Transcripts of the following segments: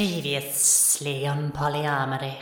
Previously on polyamory.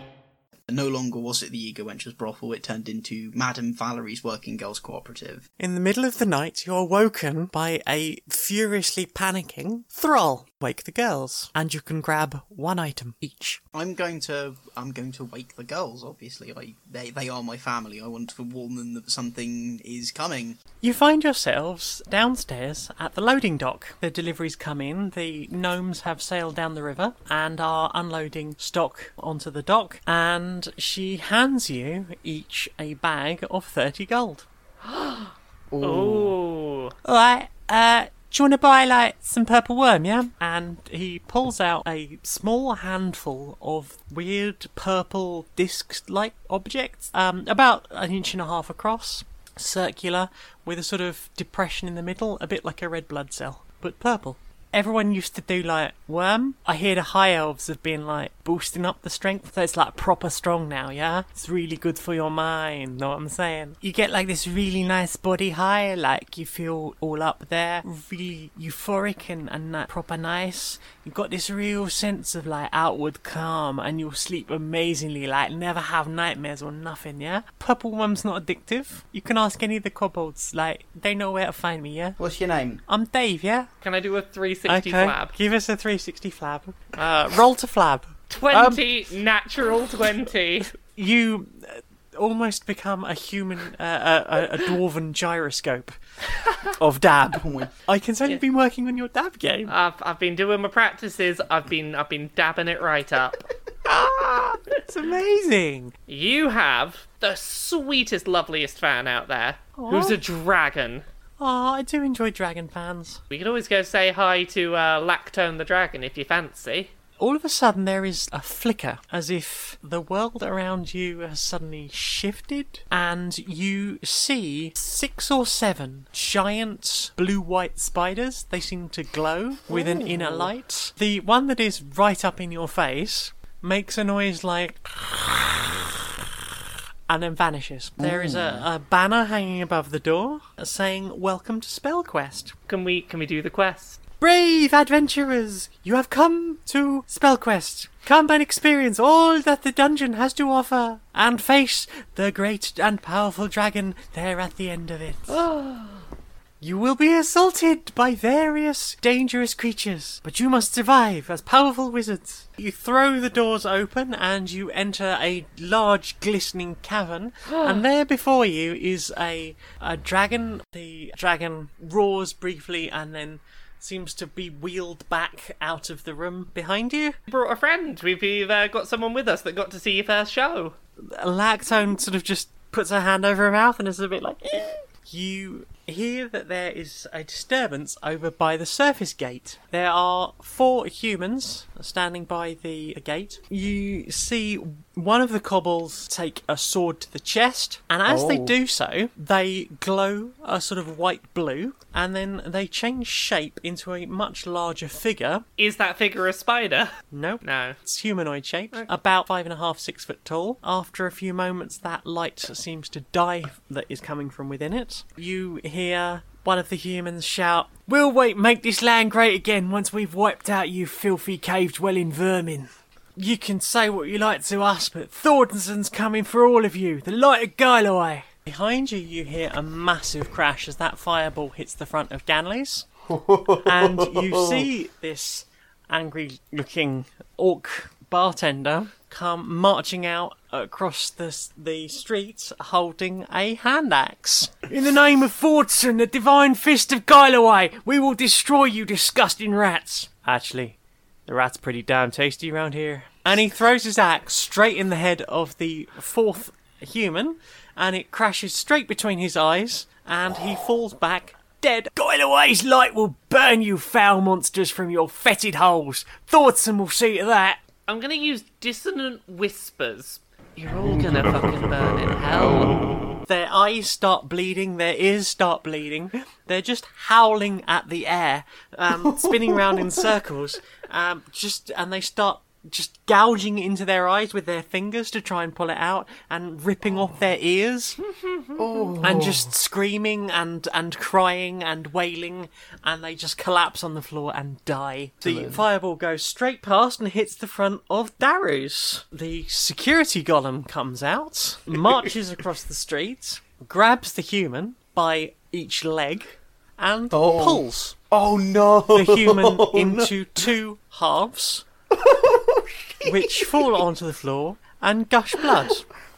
No longer was it the Eager Wench's brothel, it turned into Madame Valerie's Working Girls Cooperative. In the middle of the night, you're woken by a furiously panicking thrall. Wake the girls, and you can grab one item each. I'm going to I'm going to wake the girls, obviously. I, they they are my family. I want to warn them that something is coming. You find yourselves downstairs at the loading dock. The deliveries come in, the gnomes have sailed down the river and are unloading stock onto the dock, and she hands you each a bag of 30 gold. oh, Alright, uh, do you want to buy like some purple worm, yeah? And he pulls out a small handful of weird purple disc-like objects, um, about an inch and a half across, circular, with a sort of depression in the middle, a bit like a red blood cell, but purple. Everyone used to do like worm. I hear the high elves have been like boosting up the strength, so it's like proper strong now, yeah? It's really good for your mind, know what I'm saying? You get like this really nice body high, like you feel all up there, really euphoric and, and like, proper nice. You've got this real sense of like outward calm and you'll sleep amazingly, like never have nightmares or nothing, yeah? Purple worm's not addictive. You can ask any of the kobolds, like, they know where to find me, yeah? What's your name? I'm Dave, yeah? Can I do a 360 Okay, flab? give us a 360 flab. Uh, roll to flab. 20, natural 20. You uh, almost become a human, uh, a, a, a dwarven gyroscope of dab. I can tell you've been working on your dab game. I've, I've been doing my practices. I've been I've been dabbing it right up. Ah, it's amazing. You have the sweetest, loveliest fan out there, who's a dragon. Oh, I do enjoy dragon fans. We could always go say hi to uh, Lactone the dragon if you fancy. All of a sudden, there is a flicker, as if the world around you has suddenly shifted, and you see six or seven giant blue white spiders. They seem to glow with an inner light. The one that is right up in your face makes a noise like. And then vanishes. There is a, mm. a banner hanging above the door saying, Welcome to Spellquest. Can we can we do the quest? Brave adventurers, you have come to Spellquest. Come and experience all that the dungeon has to offer, and face the great and powerful dragon there at the end of it. Oh. You will be assaulted by various dangerous creatures, but you must survive as powerful wizards. You throw the doors open and you enter a large glistening cavern, and there before you is a, a dragon. The dragon roars briefly and then seems to be wheeled back out of the room behind you. Brought a friend. We've, we've uh, got someone with us that got to see your first show. Lactone sort of just puts her hand over her mouth and is a bit like. You hear that there is a disturbance over by the surface gate. There are four humans standing by the gate. You see one of the kobolds take a sword to the chest, and as they Oh. do so, they glow a sort of white blue, and then they change shape into a much larger figure. Is that figure a spider? Nope. No. It's humanoid shaped, about five and a half, six foot tall. After a few moments, that light seems to die that is coming from within it. You hear one of the humans shout, We'll wait, make this land great again once we've wiped out you filthy cave dwelling vermin. You can say what you like to us, but Thornton's coming for all of you, the light of Gyloway. Behind you, you hear a massive crash as that fireball hits the front of Ganley's. and you see this angry looking orc bartender come marching out across the, the street holding a hand axe. In the name of Fordson, the divine fist of Gyloway, we will destroy you disgusting rats. Actually, the rat's pretty damn tasty around here. And he throws his axe straight in the head of the fourth human, and it crashes straight between his eyes, and he falls back dead. Gyloway's light will burn you foul monsters from your fetid holes. Thornton will see to that. I'm gonna use dissonant whispers. You're all gonna fucking burn in hell. Their eyes start bleeding, their ears start bleeding. They're just howling at the air, um, spinning round in circles. Um, just and they start just gouging into their eyes with their fingers to try and pull it out and ripping off their ears oh. and just screaming and and crying and wailing and they just collapse on the floor and die. The fireball goes straight past and hits the front of Darius. The security golem comes out, marches across the street, grabs the human by each leg and Oh. pulls Oh no! the human into two halves, which fall onto the floor and gush blood.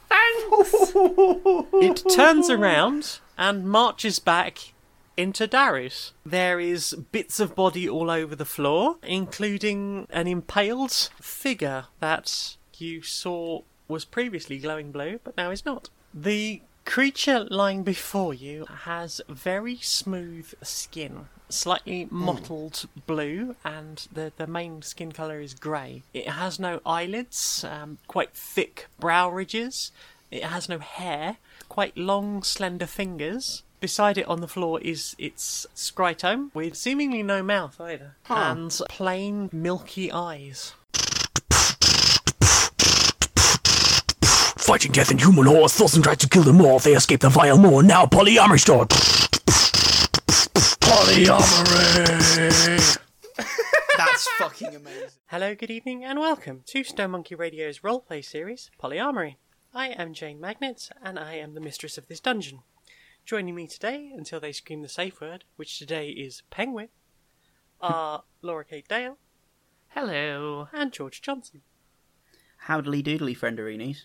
Thanks. It turns around and marches back into Darius. There is bits of body all over the floor, including an impaled figure that you saw was previously glowing blue, but now is not. The creature lying before you has very smooth skin, slightly mottled blue, and the, the main skin colour is grey. It has no eyelids, um, quite thick brow ridges. It has no hair, quite long, slender fingers. Beside it on the floor is its scrytome, with seemingly no mouth either, and plain, milky eyes. Fighting death and human horse, Thorson tried to kill them all. They escaped the vile moor. Now polyamory store. polyamory. That's fucking amazing. Hello, good evening, and welcome to Stone Monkey Radio's roleplay series, Polyamory. I am Jane Magnet, and I am the mistress of this dungeon. Joining me today, until they scream the safe word, which today is penguin, are Laura Kate Dale Hello. and George Johnson. Howdly doodly, frienderines.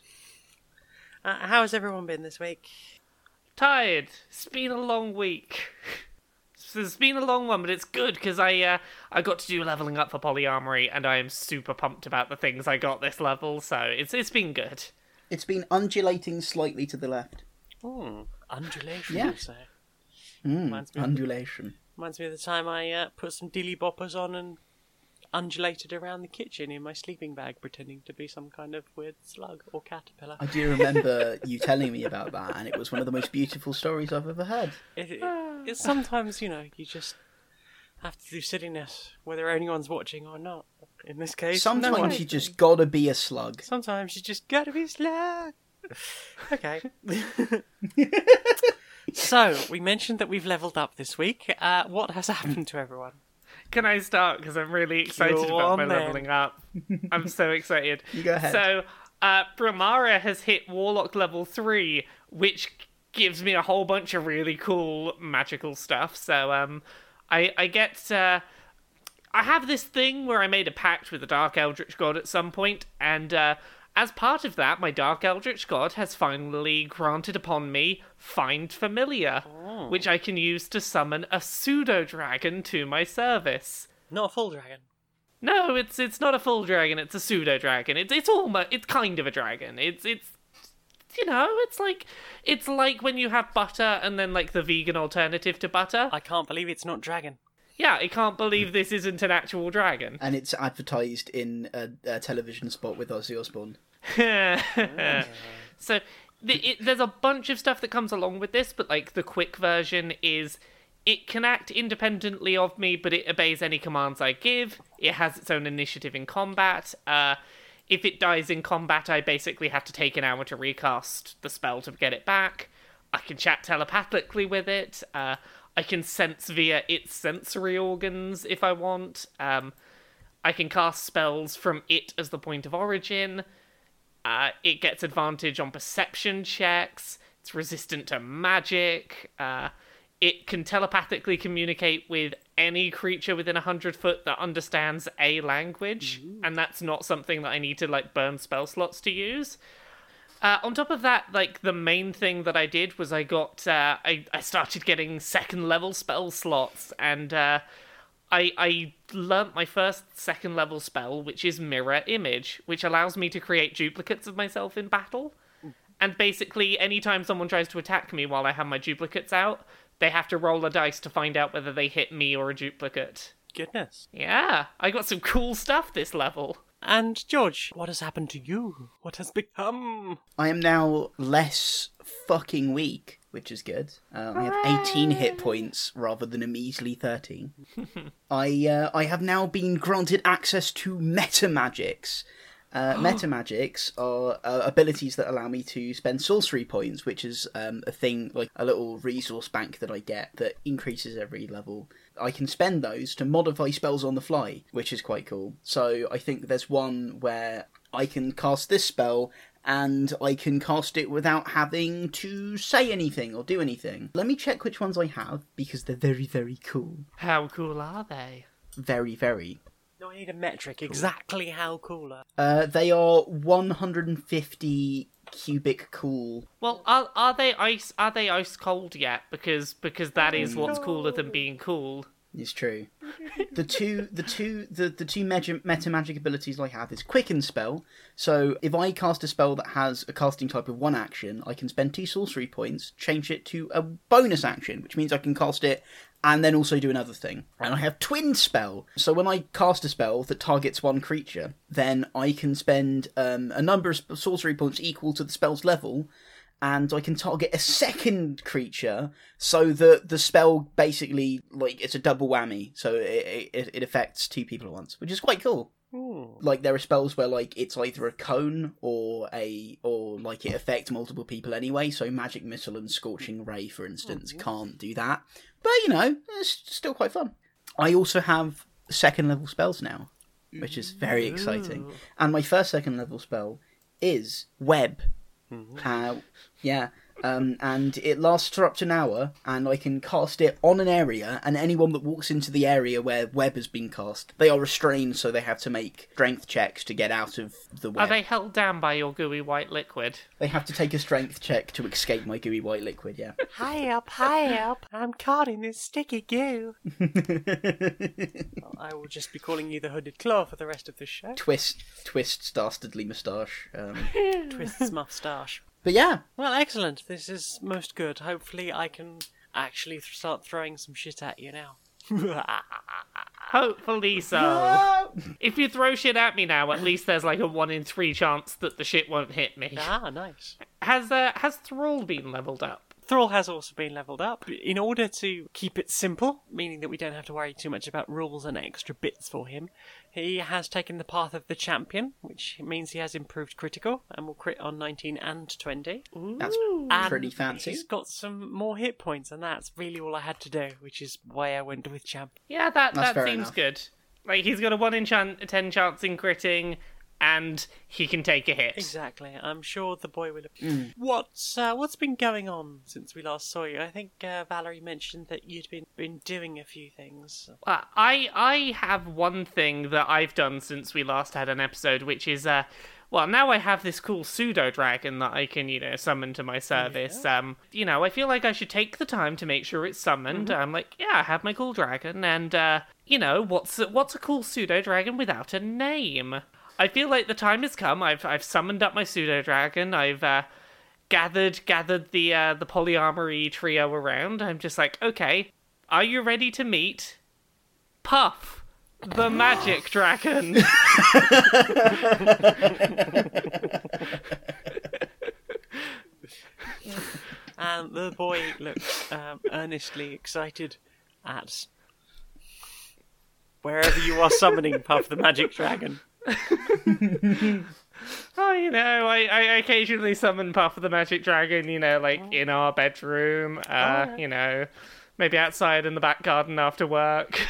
Uh, how has everyone been this week? Tired. It's been a long week. It's been a long one, but it's good because I uh, I got to do leveling up for polyamory, and I am super pumped about the things I got this level. So it's it's been good. It's been undulating slightly to the left. Hmm, undulation, Yeah. you say. Mm, Reminds me of- undulation. Reminds me of the time I uh, put some deely boppers on and undulated around the kitchen in my sleeping bag, pretending to be some kind of weird slug or caterpillar. I do remember you telling me about that, and it was one of the most beautiful stories I've ever heard. It, it, it's sometimes, you know, you just have to do silliness, whether anyone's watching or not. In this case, Sometimes one- you just gotta be a slug. Sometimes you just gotta be a slug. okay. so we mentioned that we've leveled up this week. Uh, what has happened to everyone? Can I start? Because I'm really excited Go about my leveling up. I'm so excited. You go ahead. So, uh, Brilmara has hit Warlock level 3, which gives me a whole bunch of really cool magical stuff. So, um, I, I get. Uh, I have this thing where I made a pact with the Dark Eldritch God at some point, and uh, as part of that, my Dark Eldritch God has finally granted upon me Find Familiar, oh. which I can use to summon a pseudo dragon to my service. Not a full dragon. No, it's it's not a full dragon. It's a pseudo dragon. It's it's almost it's kind of a dragon. It's it's you know it's like it's like when you have butter and then like the vegan alternative to butter. I can't believe it's not dragon. Yeah, I can't believe this isn't an actual dragon. And it's advertised in a, a television spot with Ozzy Osbourne. so the, it, there's a bunch of stuff that comes along with this, but like the quick version is it can act independently of me, but it obeys any commands I give. It has its own initiative in combat. Uh, if it dies in combat, I basically have to take an hour to recast the spell to get it back. I can chat telepathically with it. Uh, I can sense via its sensory organs if I want. Um, I can cast spells from it as the point of origin. Uh, it gets advantage on perception checks. It's resistant to magic. Uh, it can telepathically communicate with any creature within 100 foot that understands a language, and that's not something that I need to like burn spell slots to use. Uh, on top of that, like the main thing that I did was I got uh, I I started getting second level spell slots, and uh, I I learnt my first second level spell, which is mirror image, which allows me to create duplicates of myself in battle. And basically, anytime someone tries to attack me while I have my duplicates out, they have to roll a dice to find out whether they hit me or a duplicate. Goodness. Yeah, I got some cool stuff this level. And George, what has happened to you? What has become? I am now less fucking weak which is good. Uh, I have 18 hit points rather than a measly 13. I uh, I have now been granted access to meta magics. Uh, meta magics are uh, abilities that allow me to spend sorcery points, which is um, a thing like a little resource bank that I get that increases every level. I can spend those to modify spells on the fly, which is quite cool. So I think there's one where I can cast this spell and I can cast it without having to say anything or do anything. Let me check which ones I have because they're very, very cool. How cool are they? Very, very. No, I need a metric. Exactly how cooler. Uh, they are 150 cubic cool. Well, are are they ice? Are they ice cold yet? Because because that is mm. what's cooler than being cool. It's true. The two, the two, the, the two meta, meta magic abilities I have is quicken spell. So if I cast a spell that has a casting type of one action, I can spend two sorcery points, change it to a bonus action, which means I can cast it and then also do another thing. And I have twin spell. So when I cast a spell that targets one creature, then I can spend um, a number of sorcery points equal to the spell's level and I can target a second creature so that the spell basically like it's a double whammy. So it, it, it affects two people at once, which is quite cool. Like there are spells where like it's either a cone or a or like it affects multiple people anyway. So magic missile and scorching ray, for instance, can't do that. But you know, it's still quite fun. I also have second level spells now, which is very exciting. And my first second level spell is web. Uh, yeah. Um, and it lasts for up to an hour, and I can cast it on an area, and anyone that walks into the area where web has been cast, they are restrained, so they have to make strength checks to get out of the web. Are they held down by your gooey white liquid? They have to take a strength check to escape my gooey white liquid, yeah. Hi up, hi up. I'm caught in this sticky goo. Well, I will just be calling you the Hooded Claw for the rest of the show. Twist, Twist's dastardly moustache. Um, Twist's moustache. But yeah, Well, excellent. This is most good. Hopefully, I can actually th- start throwing some shit at you now. Hopefully so. If you throw shit at me now, at least there's like a one in three chance that the shit won't hit me. ah, nice. Has uh, has Thrall been leveled up? Thrall has also been leveled up. In order to keep it simple, meaning that we don't have to worry too much about rules and extra bits for him, he has taken the path of the champion, which means he has improved critical and will crit on 19 and 20. that's And pretty fancy. He's got some more hit points, and that's really all I had to do, which is why I went with champ. Yeah, that That's that fair seems enough. good. Like he's got a one in chan- ten chance in critting, and he can take a hit. Exactly. I'm sure the boy will. Mm. What's uh, what's been going on since we last saw you? I think uh, Valerie mentioned that you'd been been doing a few things. Uh, I I have one thing that I've done since we last had an episode, which is uh, well, now I have this cool pseudo dragon that I can you know summon to my service. Um, you know, I feel like I should take the time to make sure it's summoned. I'm like, yeah, I have my cool dragon, and uh, you know, what's what's a cool pseudo dragon without a name? I feel like the time has come. I've I've summoned up my pseudo dragon. I've uh, gathered gathered the uh, the polyamory trio around. I'm just like, okay, are you ready to meet Puff, the magic dragon? And the boy looked um, earnestly excited at wherever you are summoning Puff the Magic Dragon. oh, you know, I, I occasionally summon Puff, of the magic dragon. You know, like in our bedroom. Uh, you know, maybe outside in the back garden after work.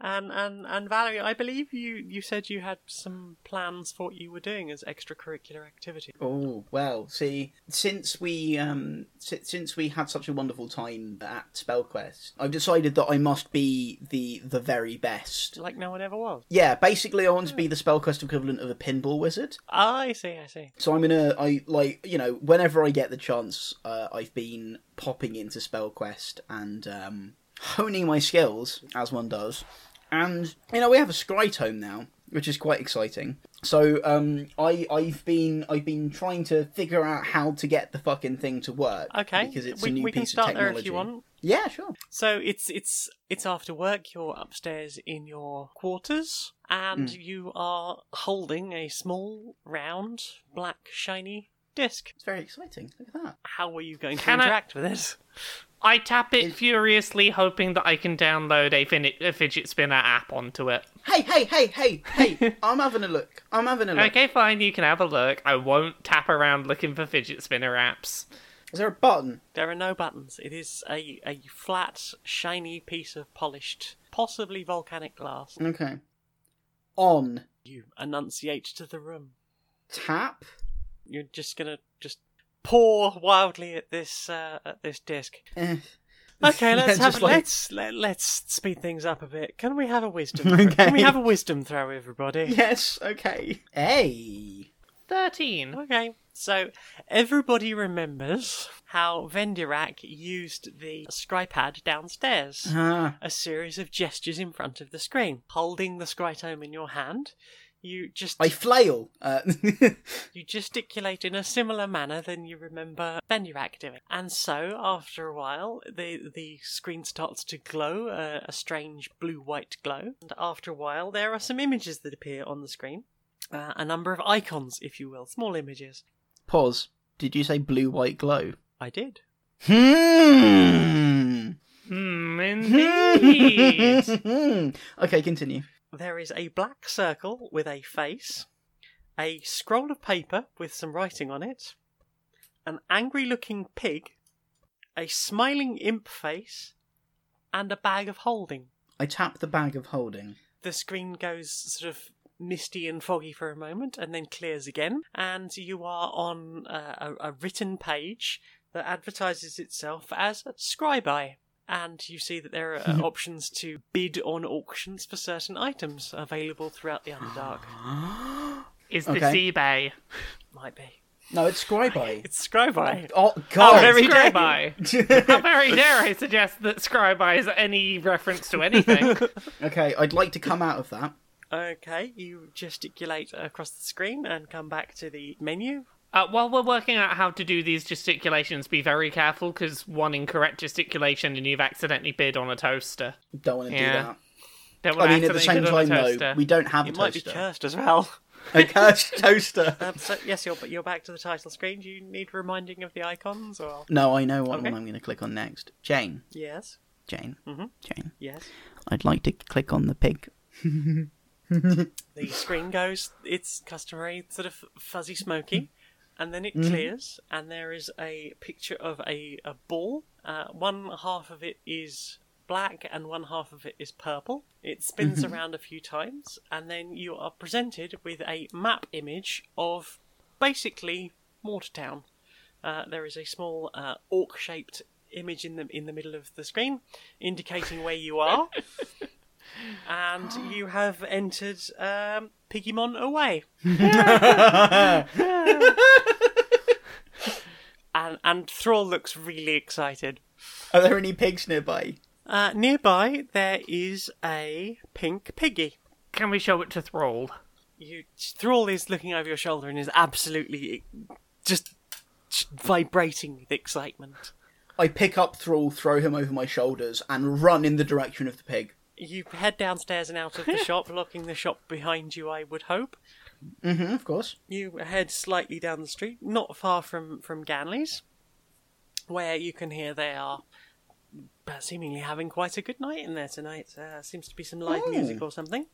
And and and Valerie, I believe you you said you had some plans for what you were doing as extracurricular activity. Oh well, see, since we um si- since we had such a wonderful time at SpellQuest, I've decided that I must be the the very best. Like no one ever was. Yeah, basically, I want to be the SpellQuest equivalent of a pinball wizard. I see, I see. So I'm gonna, I like, you know, whenever I get the chance, uh, I've been popping into SpellQuest and um, honing my skills as one does. And you know, we have a Scrytome now, which is quite exciting. So um, I, I've been, I've been trying to figure out how to get the fucking thing to work. Okay, because it's we, a new we can piece start of there technology. if you want. Yeah, sure. So it's it's it's after work. You're upstairs in your quarters, and Hmm. you are holding a small, round, black, shiny disc. It's very exciting. Look at that. How are you going to Can I- interact with this? I tap it Is- furiously, hoping that I can download a, fin- a fidget spinner app onto it. Hey, hey, hey, hey, hey! I'm having a look. I'm having a look. Okay, fine, you can have a look. I won't tap around looking for fidget spinner apps. Is there a button? There are no buttons. It is a, a flat, shiny piece of polished, possibly volcanic glass. Okay. On You enunciate to the room. tap. You're just gonna just pour wildly at this uh, at this disc. Eh. Okay, let's Yeah, have just like- let's let, let's speed things up a bit. Can we have a wisdom? throw? Can we have a wisdom throw, everybody? Yes. Okay. Hey. 13. Okay, so everybody remembers how Vendirak used the Scrypad downstairs. Ah. A series of gestures in front of the screen. Holding the Scrytome in your hand, you just I flail. Uh, you gesticulate in a similar manner than you remember Vendirak doing. And so, after a while, the the screen starts to glow, uh, a strange blue-white glow. And after a while, there are some images that appear on the screen. Uh, a number of icons, if you will, small images. Pause. Did you say blue white glow? I did. Hmm. Hmm, indeed. okay, continue. There is a black circle with a face, a scroll of paper with some writing on it, an angry looking pig, a smiling imp face, and a bag of holding. I tap the bag of holding. The screen goes sort of misty and foggy for a moment and then clears again, and you are on uh, a, a written page that advertises itself as Scribe and you see that there are options to bid on auctions for certain items available throughout the Underdark. Is this Okay. eBay? Might be. No, it's Scribe. It's Scribe. Oh God! very dare Scribe. How very dare I suggest that Scribe is any reference to anything? okay, I'd like to come out of that. Okay, you gesticulate across the screen and come back to the menu. Uh, while we're working out how to do these gesticulations, be very careful because one incorrect gesticulation and you've accidentally bid on a toaster. Don't want to Yeah. do that. Don't I mean, at the same time, bid on a though, we don't have a It might be cursed as well. a cursed toaster. Um, so yes, you're you're back to the title screen. Do you need reminding of the icons or No, I know what Okay. one I'm going to click on next. Jane. yes, Jane. Mhm. Jane. yes? I'd like to click on the pig. The screen goes. It's customary, sort of fuzzy, smoky, and then it clears, and there is a picture of a a ball. Uh, one half of it is black, and one half of it is purple. It spins around a few times, and then you are presented with a map image of basically Mortartown. Uh, there is a small uh, orc-shaped image in the in the middle of the screen, indicating where you are. and you have entered um, Pigimon away. and and Thrall looks really excited. Are there any pigs nearby? Uh, nearby there is a pink piggy. Can we show it to Thrall? You Thrall is looking over your shoulder and is absolutely just vibrating with excitement. I pick up Thrall, throw him over my shoulders, and run in the direction of the pig. You head downstairs and out of the shop, locking the shop behind you. I would hope. Mm-hmm, of course. You head slightly down the street, not far from from Ganley's, where you can hear they are uh, seemingly having quite a good night in there tonight. Uh, seems to be some live Oh. music or something.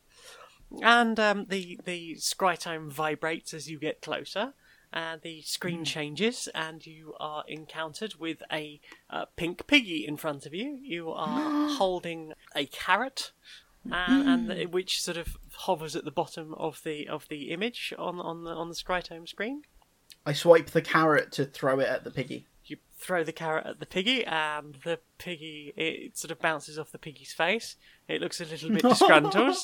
And um, the the scrytome vibrates as you get closer. And the screen hmm. changes, and you are encountered with a uh, pink piggy in front of you. You are holding a carrot, uh, and, and the, which sort of hovers at the bottom of the of the image on on the on the scrytome screen. I swipe the carrot to throw it at the piggy. You throw the carrot at the piggy, and the piggy it sort of bounces off the piggy's face. It looks a little bit disgruntled,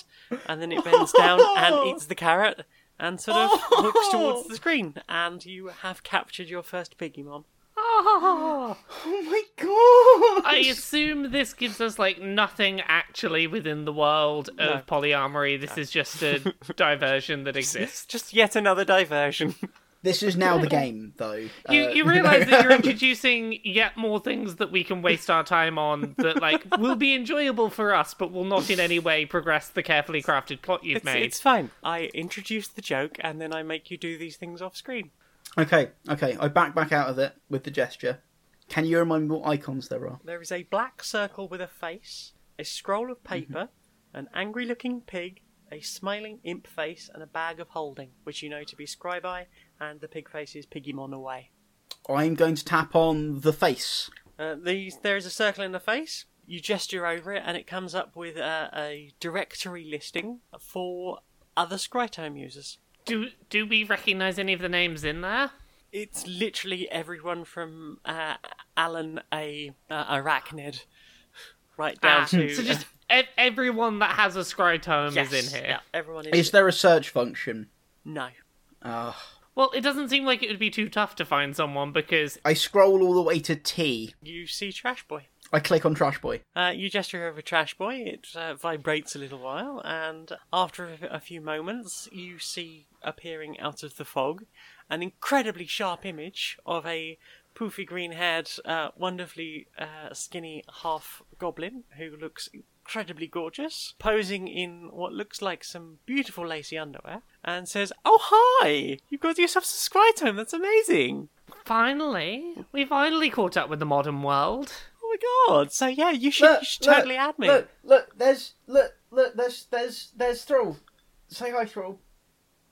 and then it bends down and eats the carrot, and sort of oh. looks towards the screen. And you have captured your first Pigimon. Ah. Oh my god! I assume this gives us like nothing actually within the world of No. polyamory. This is just a diversion that exists. Just yet another diversion. This is now the game, though. You, Uh, you realise that you're introducing yet more things that we can waste our time on that like will be enjoyable for us, but will not in any way progress the carefully crafted plot you've It's, made. it's fine. I introduce the joke, and then I make you do these things off screen. Okay, okay. I back back out of it with the gesture. Can you remind me what icons there are? There is a black circle with a face, a scroll of paper, an angry looking pig, a smiling imp face, and a bag of holding, which you know to be Scribe and the pig face is Pigimon away. I'm going to tap on the face. Uh, these, there is a circle in the face. You gesture over it, and it comes up with uh, a directory listing for other Scrytome users. Do do we recognise any of the names in there? It's literally everyone from uh, Alan A. Uh, Arachnid right down Ah, to. so just ev- everyone that has a Scrytome yes, is in here. Yeah, everyone is. Is there a search function? No. Ah. Well, it doesn't seem like it would be too tough to find someone because I scroll all the way to T. You see Trash Boy. I click on Trash Boy. Uh, you gesture over Trash Boy, it uh, vibrates a little while, and after a, a few moments, you see appearing out of the fog an incredibly sharp image of a poofy green haired, uh, wonderfully uh, skinny half goblin who looks incredibly gorgeous, posing in what looks like some beautiful lacy underwear, and says, Oh, hi! You've got yourself subscribed to him, that's amazing! finally we finally caught up with the modern world. Oh my god! So, yeah, you should, you should totally add me. Look, look, there's look, look, there's there's there's Thrall. Say hi, Thrall.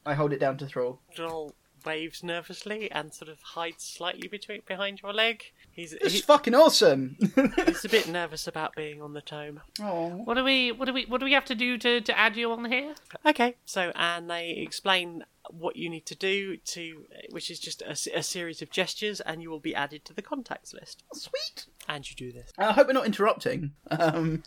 I hold it down to Thrall. Joel waves nervously and sort of hides slightly between behind your leg. He's This is he, fucking awesome. he's a bit nervous about being on the tome. oh. What do we what do we what do we have to do to, to add you on here? Okay, so and they explain what you need to do to, which is just a series of gestures, and you will be added to the contacts list. Sweet. And you do this. I hope we're not interrupting. Um,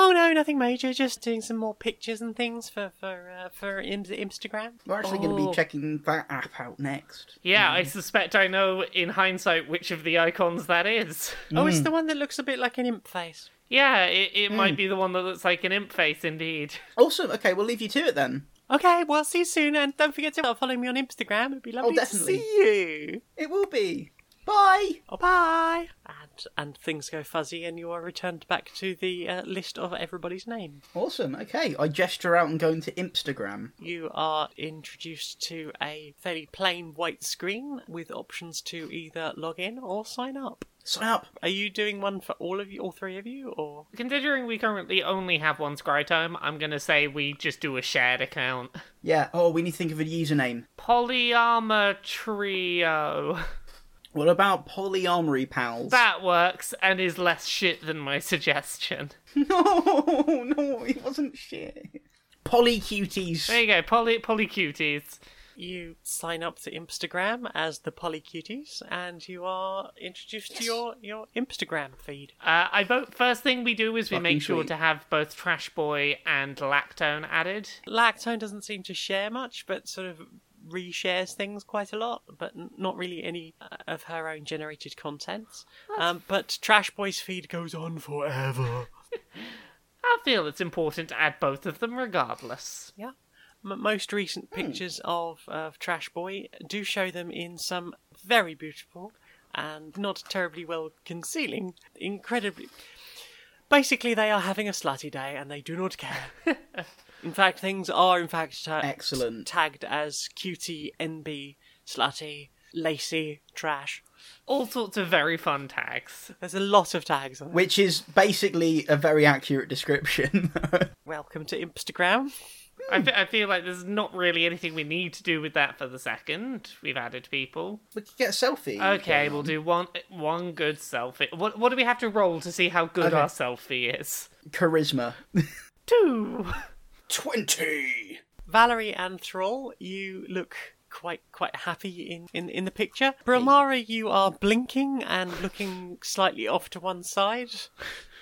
Oh no, nothing major. Just doing some more pictures and things for for uh, for Instagram. we're actually going to Oh. be checking that app out next. Yeah, I mm. suspect I know in hindsight which of the icons that is. Oh, it's mm. the one that looks a bit like an imp face. Yeah, it, it might mm. be the one that looks like an imp face indeed. Awesome. Okay, we'll leave you to it then. Okay, well, see you soon, and don't forget to follow me on Instagram. It'd be oh, lovely definitely. to see you. It will be. Bye. Oh, bye. And and things go fuzzy, and you are returned back to the uh, list of everybody's name. Awesome. Okay, I gesture out and go into Instagram. You are introduced to a fairly plain white screen with options to either log in or sign up. Sign up. Are you doing one for all of you, all three of you, or Considering we currently only have one Scrytome, I'm gonna say we just do a shared account. Yeah. Oh, we need to think of a username. Polyarmor Trio. What about Polyamory Pals? That works and is less shit than my suggestion. No, no, it wasn't shit. Poly cuties. There you go, Poly Polycuties. you sign up to Instagram as the Polycuties, and you are introduced to your your Instagram feed. Uh, I vote first thing we do is we Fucking make sure sweet. to have both Trash Boy and Lactone added. Lactone doesn't seem to share much, but sort of reshares things quite a lot, but n- not really any uh, of her own generated content. Um, but Trash Boy's feed goes on forever. I feel it's important to add both of them regardless. Yeah. M- most recent pictures of, of Trash Boy do show them in some very beautiful and not terribly well concealing, incredibly. Basically, they are having a slutty day and they do not care. in fact, things are in fact ta- Excellent. tagged as cutie, NB, slutty, lacy, trash. All sorts of very fun tags. There's a lot of tags on it. Which is basically a very accurate description. Welcome to Instagram. I, fe- I feel like there's not really anything we need to do with that for the second. We've added people. we could get a selfie. Okay, going we'll on. do one one good selfie. What what do we have to roll to see how good Okay. our selfie is? charisma. Two. 20. Valerie and Thrall, you look quite quite happy in, in, in the picture. Brilmara, you are blinking and looking slightly off to one side.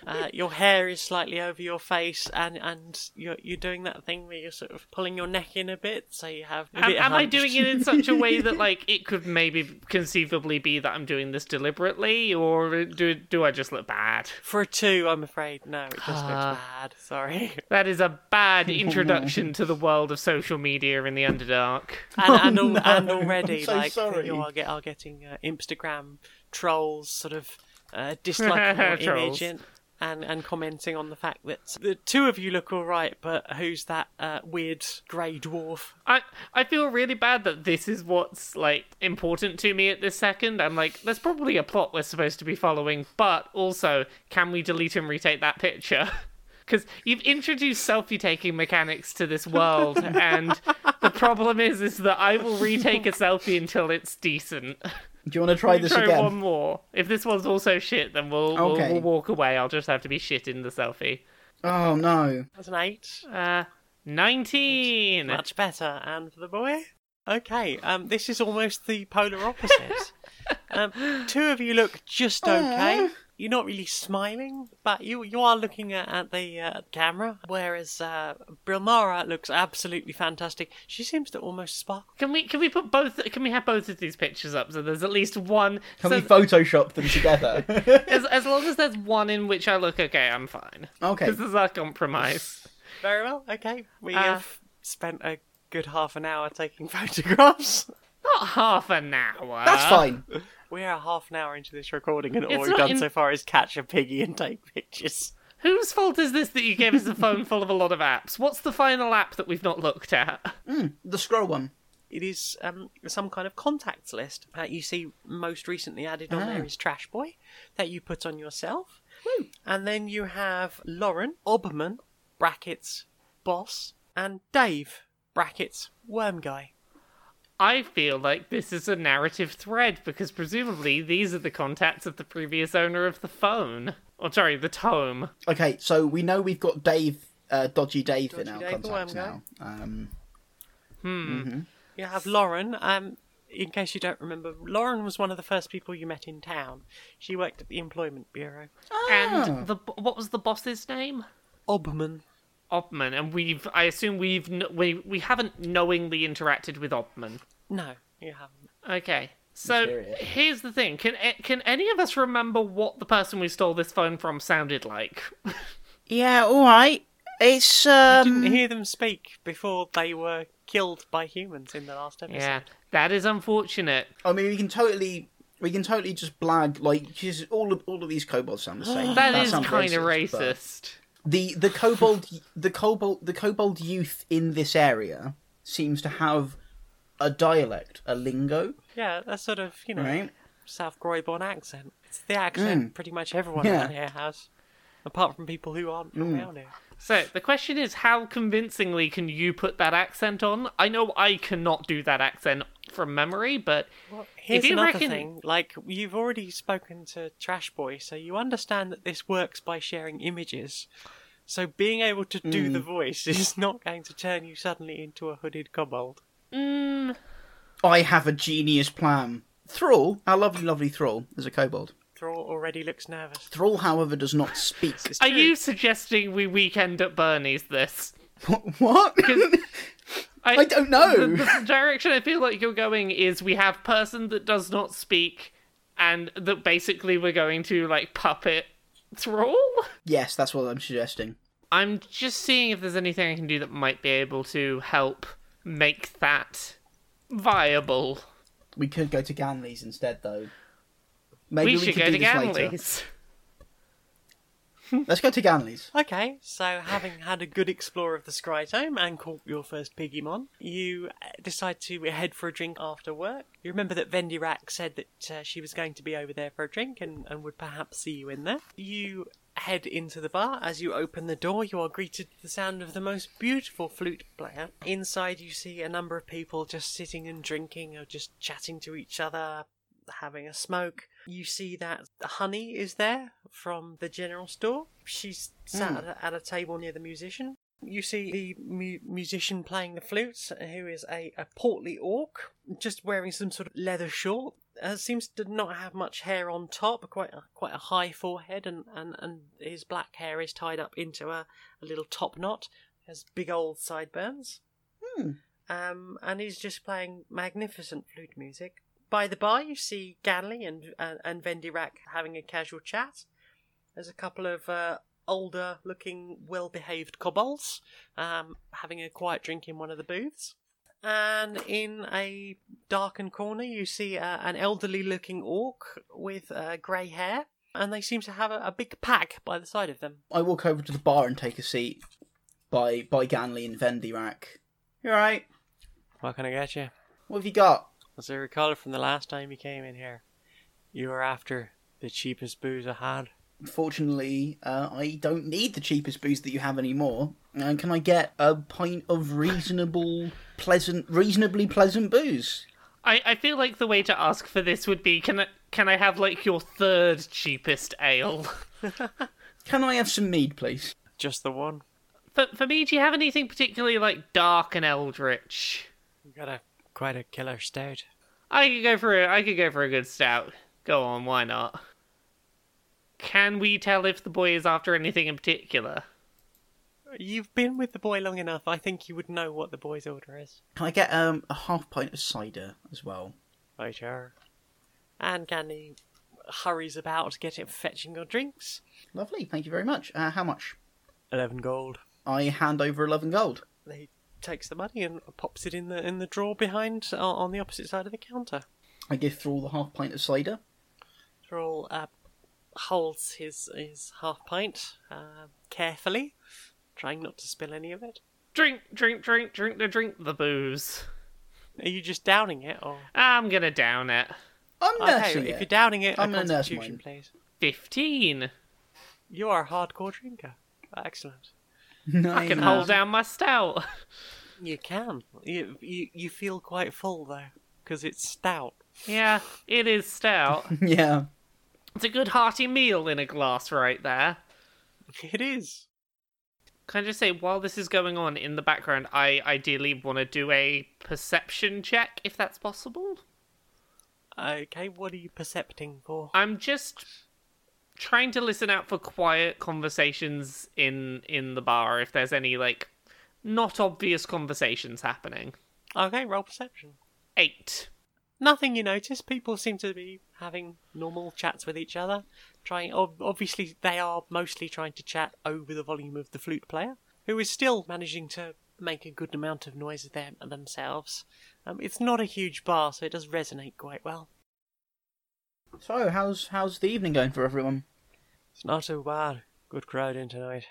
Uh, your hair is slightly over your face, and, and you're you're doing that thing where you're sort of pulling your neck in a bit, so you have. A Am, bit am I doing it in such a way that like it could maybe conceivably be that I'm doing this deliberately, or do do I just look bad? For a two, I'm afraid. No, it just looks Ah. bad. Sorry. That is a bad introduction to the world of social media in the Underdark. And, and, al- no, and already, I'm so like, sorry. you are, get, are getting uh, Instagram trolls sort of uh, dislike your image. And and, and commenting on the fact that the two of you look all right, but who's that uh, weird grey dwarf? I I feel really bad that this is what's like important to me at this second. I'm like, there's probably a plot we're supposed to be following, but also, can we delete and retake that picture? Because you've introduced selfie taking mechanics to this world, and the problem is, is that I will retake a selfie until it's decent. Do you want to try this Try again? one more. If this one's also shit, then we'll, we'll we'll walk away. I'll just have to be shit in the selfie. Oh no. That's an eight. Uh, nineteen. Much better. And for the boy? Okay, um, this is almost the polar opposite. um, two of you look just okay. You're not really smiling, but you you are looking at, at the uh, camera. Whereas uh, Brilmara looks absolutely fantastic. She seems to almost sparkle. Can we can we put both? Can we have both of these pictures up so there's at least one? Can so we Photoshop them together? as as long as there's one in which I look okay, I'm fine. okay. This is our compromise. Very well. Okay, we Uh, have spent a good half an hour taking photographs. Not half an hour. That's fine. We are half an hour into this recording, and all It's we've not done in- so far is catch a piggy and take pictures. Whose fault is this that you gave us a phone full of a lot of apps? What's the final app that we've not looked at? The scroll one. It is um, some kind of contacts list that you see most recently added on Ah. there is Trash Boy that you put on yourself. And then you have Lauren, Oberman, brackets, boss, and Dave, brackets, worm guy. I feel like this is a narrative thread because presumably these are the contacts of the previous owner of the phone. Or sorry, the tome. Okay, so we know we've got Dave, uh, Dodgy Dave in our Dave, the contacts worm now. Um, You have Lauren. Um, in case you don't remember, Lauren was one of the first people you met in town. She worked at the Employment Bureau. Ah. And the what was the boss's name? Oberman. Obman, and we've I assume we've we we haven't knowingly interacted with Obman. No, you haven't. Okay. So Mysterious. here's the thing: can eh, can any of us remember what the person we stole this phone from sounded like? yeah, all right. It's um. Didn't hear them speak before they were killed by humans in the last episode. yeah, that is unfortunate. I mean, we can totally, we can totally just blag like just all of all of these kobolds sound the same. that is sounds kind of racist, but- racist. The the kobold the kobold the kobold youth in this area seems to have a dialect, a lingo, Yeah, that's sort of, you know, right? South Croydon accent. It's the accent mm. pretty much everyone Yeah. around here has. Apart from people who aren't from mm. around here. So the question is, how convincingly can you put that accent on? I know I cannot do that accent from memory, but Here's you another reckon- thing. Like, you've already spoken to Trash Boy, so you understand that this works by sharing images. So being able to do the voice is not going to turn you suddenly into a hooded kobold. mm, I have a genius plan. Thrall, our lovely, lovely Thrall, is a kobold. Thrall already looks nervous. Thrall, however, does not speak. Are you suggesting we weekend at Bernie's this? what? I don't know. The, the direction I feel like you're going is we have person that does not speak, and that basically we're going to like puppet Thrall. yes, that's what I'm suggesting. I'm just seeing if there's anything I can do that might be able to help make that viable. We could go to Ganley's instead, though. Maybe we we, should go to. Ganley's. Let's go to Ganley's. Okay, so having had a good explore of the Scrytome and caught your first Pigimon, you uh, decide to head for a drink after work. You remember that Vendirak said that uh, she was going to be over there for a drink and, and would perhaps see you in there. You head into the bar. As you open the door, you are greeted with the sound of the most beautiful flute player. Inside, you see a number of people just sitting and drinking or just chatting to each other, having a smoke. You see that Honey is there from the general store. She's sat at, a, at a table near the musician. You see the mu- musician playing the flute, who is a, a portly orc, just wearing some sort of leather short. Uh, seems to not have much hair on top, quite a, quite a high forehead, and, and, and his black hair is tied up into a, a little top knot. Has big old sideburns. Um, and he's just playing magnificent flute music. By the bar, you see Ganley and and, and Vendirak having a casual chat. There's a couple of uh, older-looking, well-behaved kobolds um, having a quiet drink in one of the booths. And in a darkened corner, you see uh, an elderly-looking orc with uh, grey hair. and they seem to have a, a big pack by the side of them. I walk over to the bar and take a seat by by Ganley and Vendirak. You alright? What can I get you? What have you got? As I recall from the last time you came in here, you were after the cheapest booze I had. Unfortunately, uh, I don't need the cheapest booze that you have anymore. And can I get a pint of reasonable, pleasant, reasonably pleasant booze? I, I feel like the way to ask for this would be can I can I have like your third cheapest ale? Can I have some mead, please? Just the one. For for me, do you have anything particularly like dark and eldritch? You got a quite a killer stout. I could go for a I could go for a good stout. Go on, why not? Can we tell if the boy is after anything in particular? You've been with the boy long enough. I think you would know what the boy's order is. Can I get um, a half pint of cider as well? Right, sure. And Candy hurries about getting fetching your drinks. Lovely, thank you very much. Uh, how much? Eleven gold. I hand over 11 gold. He takes the money and pops it in the in the drawer behind uh, on the opposite side of the counter. I give Thrall the half pint of cider. Thrall uh, holds his his half pint uh, carefully, trying not to spill any of it. Drink, drink, drink, drink the drink the booze. Are you just downing it, or I'm gonna down it. I'm okay? nursing If it. you're downing it, I'm a gonna nurse constitution, mine. please. Fifteen. You are a hardcore drinker. Excellent. I can hold down my stout. You can. You you, you feel quite full though, because it's stout. Yeah, it is stout. Yeah. It's a good hearty meal in a glass right there. It is. Can I just say, while this is going on in the background, I ideally want to do a perception check, if that's possible. Okay, what are you percepting for? I'm just trying to listen out for quiet conversations in in the bar, if there's any like not obvious conversations happening. Okay, roll perception. Eight. Nothing you notice. People seem to be having normal chats with each other. Trying, ob- obviously, they are mostly trying to chat over the volume of the flute player, who is still managing to make a good amount of noise of them themselves. Um, it's not a huge bar, so it does resonate quite well. So, how's how's the evening going for everyone? It's not too bad. Good crowd in tonight.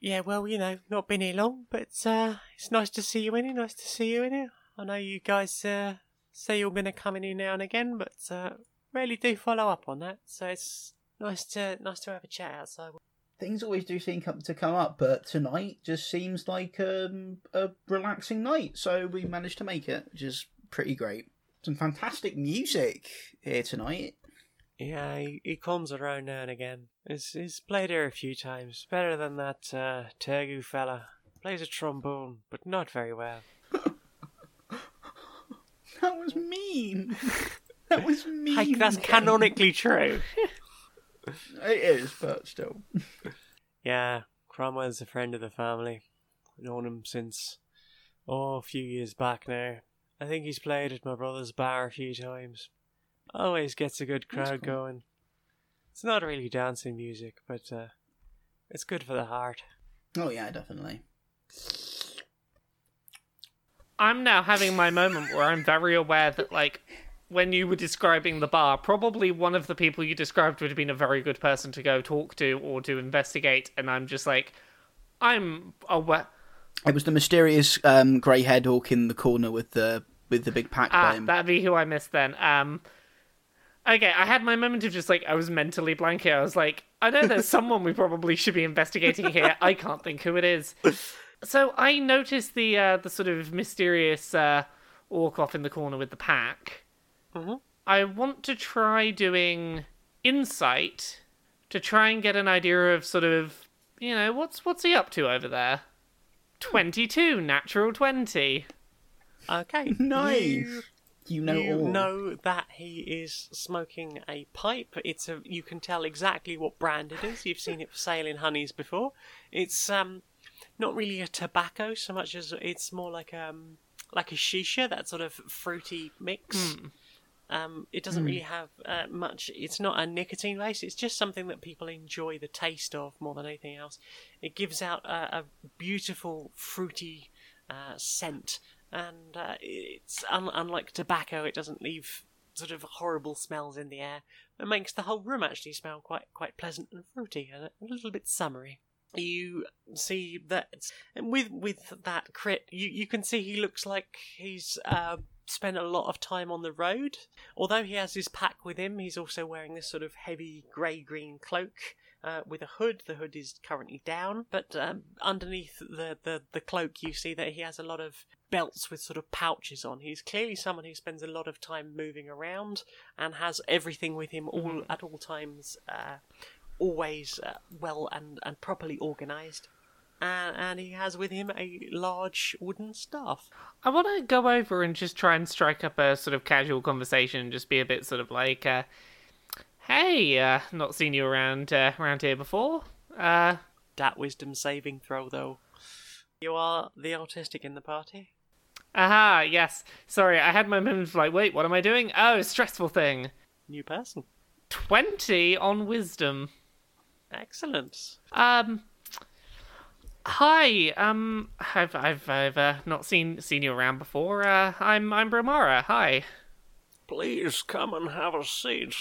Yeah, well, you know, not been here long, but uh, it's nice to see you in here. Nice to see you in here. I know you guys uh, say you're going to come in here now and again, but uh, rarely do follow up on that. So it's nice to nice to have a chat outside. Things always do seem come- to come up, but tonight just seems like um, a relaxing night. So we managed to make it, which is pretty great. Some fantastic music here tonight. Yeah, he, he comes around now and again. He's, he's played here a few times. Better than that uh, Tegu fella. Plays a trombone, but not very well. That was mean. that was mean. Like, that's canonically true. It is, but still. Yeah, Cromwell's a friend of the family. Known him since, oh, a few years back now. I think he's played at my brother's bar a few times. Always gets a good crowd cool. going. It's not really dancing music, but uh, it's good for the heart. Oh yeah, definitely. I'm now having my moment where I'm very aware that, like, when you were describing the bar, probably one of the people you described would have been a very good person to go talk to or to investigate, and I'm just like, I'm aware. It was the mysterious um, grey-haired orc in the corner with the with the big pack by Ah, him. that'd be who I missed then. Um, okay, I had my moment of just like I was mentally blank here. I was like, I know there's someone we probably should be investigating here. I can't think who it is. So I noticed the uh, the sort of mysterious uh, orc off in the corner with the pack. Mhm. I want to try doing insight to try and get an idea of sort of you know what's what's he up to over there. Twenty two, natural twenty. Okay. Nice. You, You know you all. know that he is smoking a pipe. It's a. You can tell exactly what brand it is. You've seen it for sale in Honeys before. It's um, not really a tobacco so much as it's more like um, like a shisha, that sort of fruity mix. Um, it doesn't really have uh, much. It's not a nicotine base. It's just something that people enjoy the taste of more than anything else. It gives out a, a beautiful fruity uh, scent, and uh, it's un- unlike tobacco. It doesn't leave sort of horrible smells in the air. It makes the whole room actually smell quite quite pleasant and fruity and a little bit summery. You see that and with with that crit, you you can see he looks like he's uh, spent a lot of time on the road. Although he has his pack with him, he's also wearing this sort of heavy grey green cloak uh, with a hood. The hood is currently down, but um, underneath the, the, the cloak, you see that he has a lot of belts with sort of pouches on. He's clearly someone who spends a lot of time moving around and has everything with him all at all times, uh, always uh, well and, and properly organised. And, and he has with him a large wooden staff. I want to go over and just try and strike up a sort of casual conversation and just be a bit sort of like, uh, "Hey, uh, not seen you around uh, around here before. Uh, That wisdom saving throw, though. You are the autistic in the party. aha, yes. Sorry, I had my moment of like, wait, what am I doing? Oh, stressful thing. New person. Twenty on wisdom. Excellent. Um, hi. Um, I've I've I've uh, not seen seen you around before. Uh, I'm I'm Brilmara. Hi. Please come and have a seat.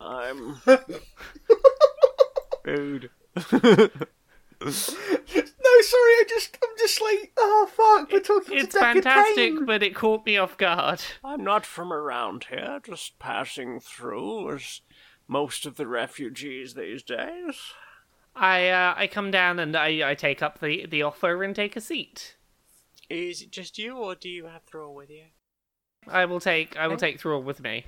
I'm. Rude. No, sorry, I just, I'm just like, oh fuck, we're talking It's to Deckard fantastic, Payne. but it caught me off guard. I'm not from around here, just passing through as most of the refugees these days. I uh, I come down and I, I take up the, the offer and take a seat. Is it just you, or do you have Thrall with you? I will take I will take Thrall with me.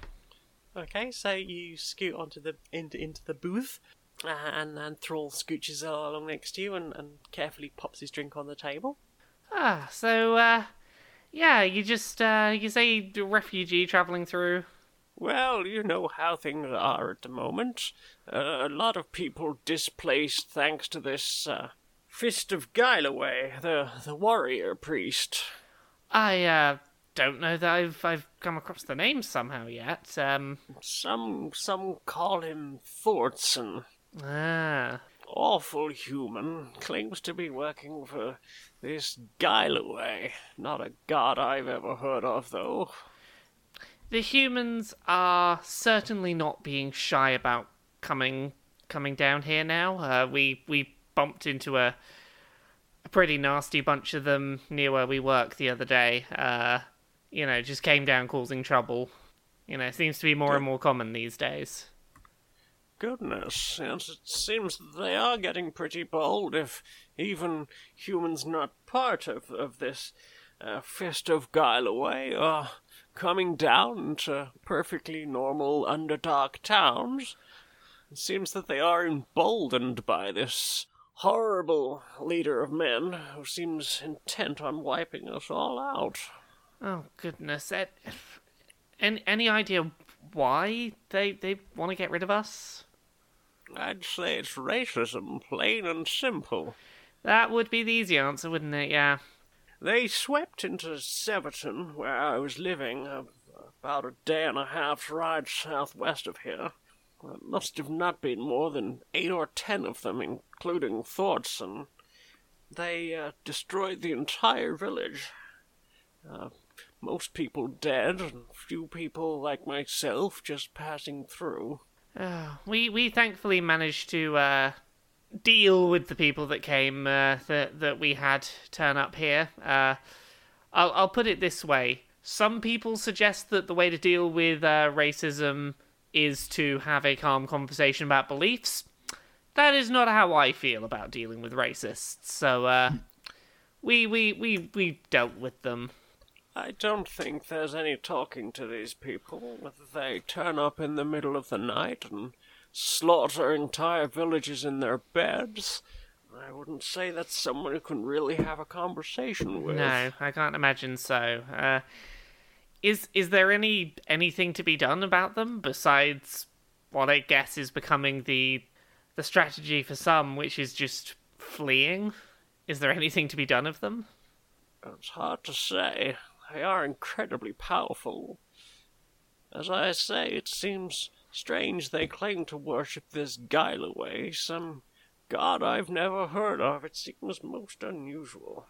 Okay, so you scoot onto the into, into the booth, uh, and and Thrall scooches along next to you and, and carefully pops his drink on the table. Ah, so uh, yeah, you just uh, you say the refugee traveling through. Well, you know how things are at the moment. Uh, a lot of people displaced thanks to this uh, Fist of Guileway, the the warrior priest. I uh, don't know that I've I've come across the name somehow yet. Um, Some some call him Thorson. ah, Awful human claims to be working for this Guileway. Not a god I've ever heard of, though. the humans are certainly not being shy about coming coming down here now. Uh, we we bumped into a a pretty nasty bunch of them near where we work the other day. Uh, you know, just came down causing trouble. You know, seems to be more and more common these days. Goodness, yes, it seems that they are getting pretty bold if even humans not part of, of this uh, Fist of Guileway are coming down to perfectly normal Underdark towns. It seems that they are emboldened by this horrible leader of men who seems intent on wiping us all out. Oh goodness! Eh, Any any idea why they they want to get rid of us? I'd say it's racism, plain and simple. That would be the easy answer, wouldn't it? Yeah. They swept into Severton, where I was living, uh, about a day and a half's ride southwest of here. There must have not been more than eight or ten of them, including Thorson. They uh, destroyed the entire village. Uh, most people dead, and few people like myself just passing through. Uh, we we thankfully managed to uh, deal with the people that came uh, that that we had turn up here. Uh, I'll I'll put it this way: some people suggest that the way to deal with uh, racism is to have a calm conversation about beliefs. That is not how I feel about dealing with racists. So uh, we we we we dealt with them. I don't think there's any talking to these people. They turn up in the middle of the night and slaughter entire villages in their beds, I wouldn't say that's someone who can really have a conversation with. No, I can't imagine so. Uh, is is there any anything to be done about them besides what I guess is becoming the the strategy for some, which is just fleeing? Is there anything to be done of them? It's hard to say. They are incredibly powerful. As I say, it seems strange they claim to worship this Guileway, some god I've never heard of. It seems most unusual.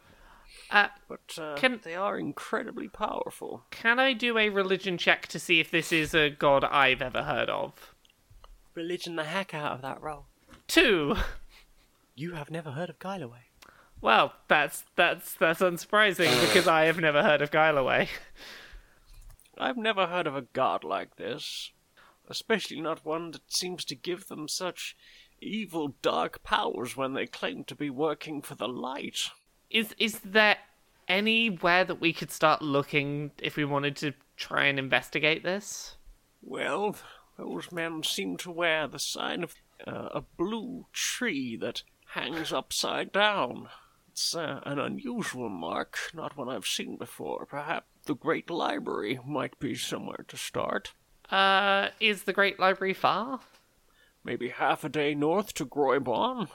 Uh, but uh, Can- they are incredibly powerful. can I do a religion check to see if this is a god I've ever heard of? Religion the heck out of that roll. Two. You have never heard of Gylaway. Well, that's that's that's unsurprising because I have never heard of Gylaway. I've never heard of a god like this, especially not one that seems to give them such evil, dark powers when they claim to be working for the light. Is is there anywhere that we could start looking if we wanted to try and investigate this? Well, those men seem to wear the sign of uh, a blue tree that hangs upside down. It's uh, an unusual mark, not one I've seen before. Perhaps the Great Library might be somewhere to start. Uh, is the Great Library far? Maybe half a day north to Groybon.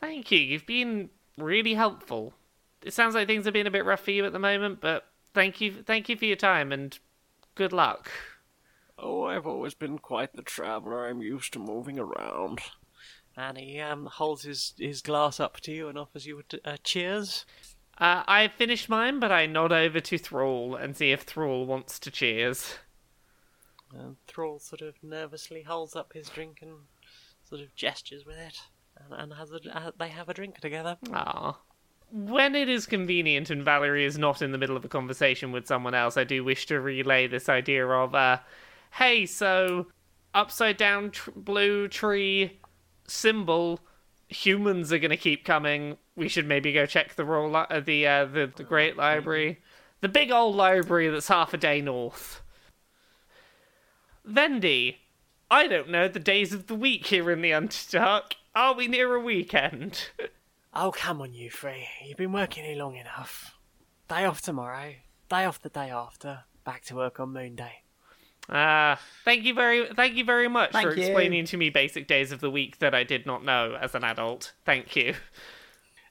Thank you. You've been really helpful. It sounds like things have been a bit rough for you at the moment, but thank you, thank you for your time and good luck. Oh, I've always been quite the traveller. I'm used to moving around. And he um, holds his, his glass up to you and offers you a a cheers. Uh, I finished mine, but I nod over to Thrall and see if Thrall wants to cheers. And Thrall sort of nervously holds up his drink and sort of gestures with it. And, and has a, uh, they have a drink together. Ah. When it is convenient and Valerie is not in the middle of a conversation with someone else, I do wish to relay this idea of, uh, hey, so upside down tr- blue tree symbol, humans are going to keep coming. We should maybe go check the royal, uh, the, uh, the the great library, the big old library that's half a day north. Vendy, I don't know the days of the week here in the Underdark. Are we near a weekend? Oh, come on, you three. You've been working here long enough. Day off tomorrow. Day off the day after. Back to work on Moon Day. Ah, thank you very, thank you very much Thank for you. explaining to me basic days of the week that I did not know as an adult. Thank you.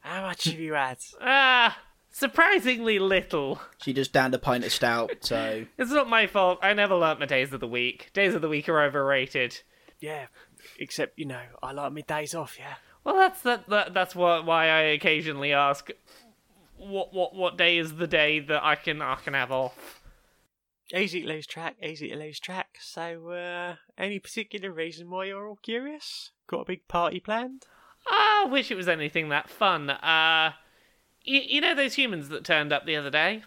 How much have you had? Ah, surprisingly little. She just downed a pint of stout, so It's not my fault. I never learnt my days of the week. Days of the week are overrated. Yeah, except, you know, I like my days off, yeah? Well, that's that. that that's what why I occasionally ask, what what what day is the day that I can I can have off? Easy to lose track, easy to lose track. So, uh, any particular reason why you're all curious? Got a big party planned? Ah, I wish it was anything that fun. Uh, you, you know those humans that turned up the other day?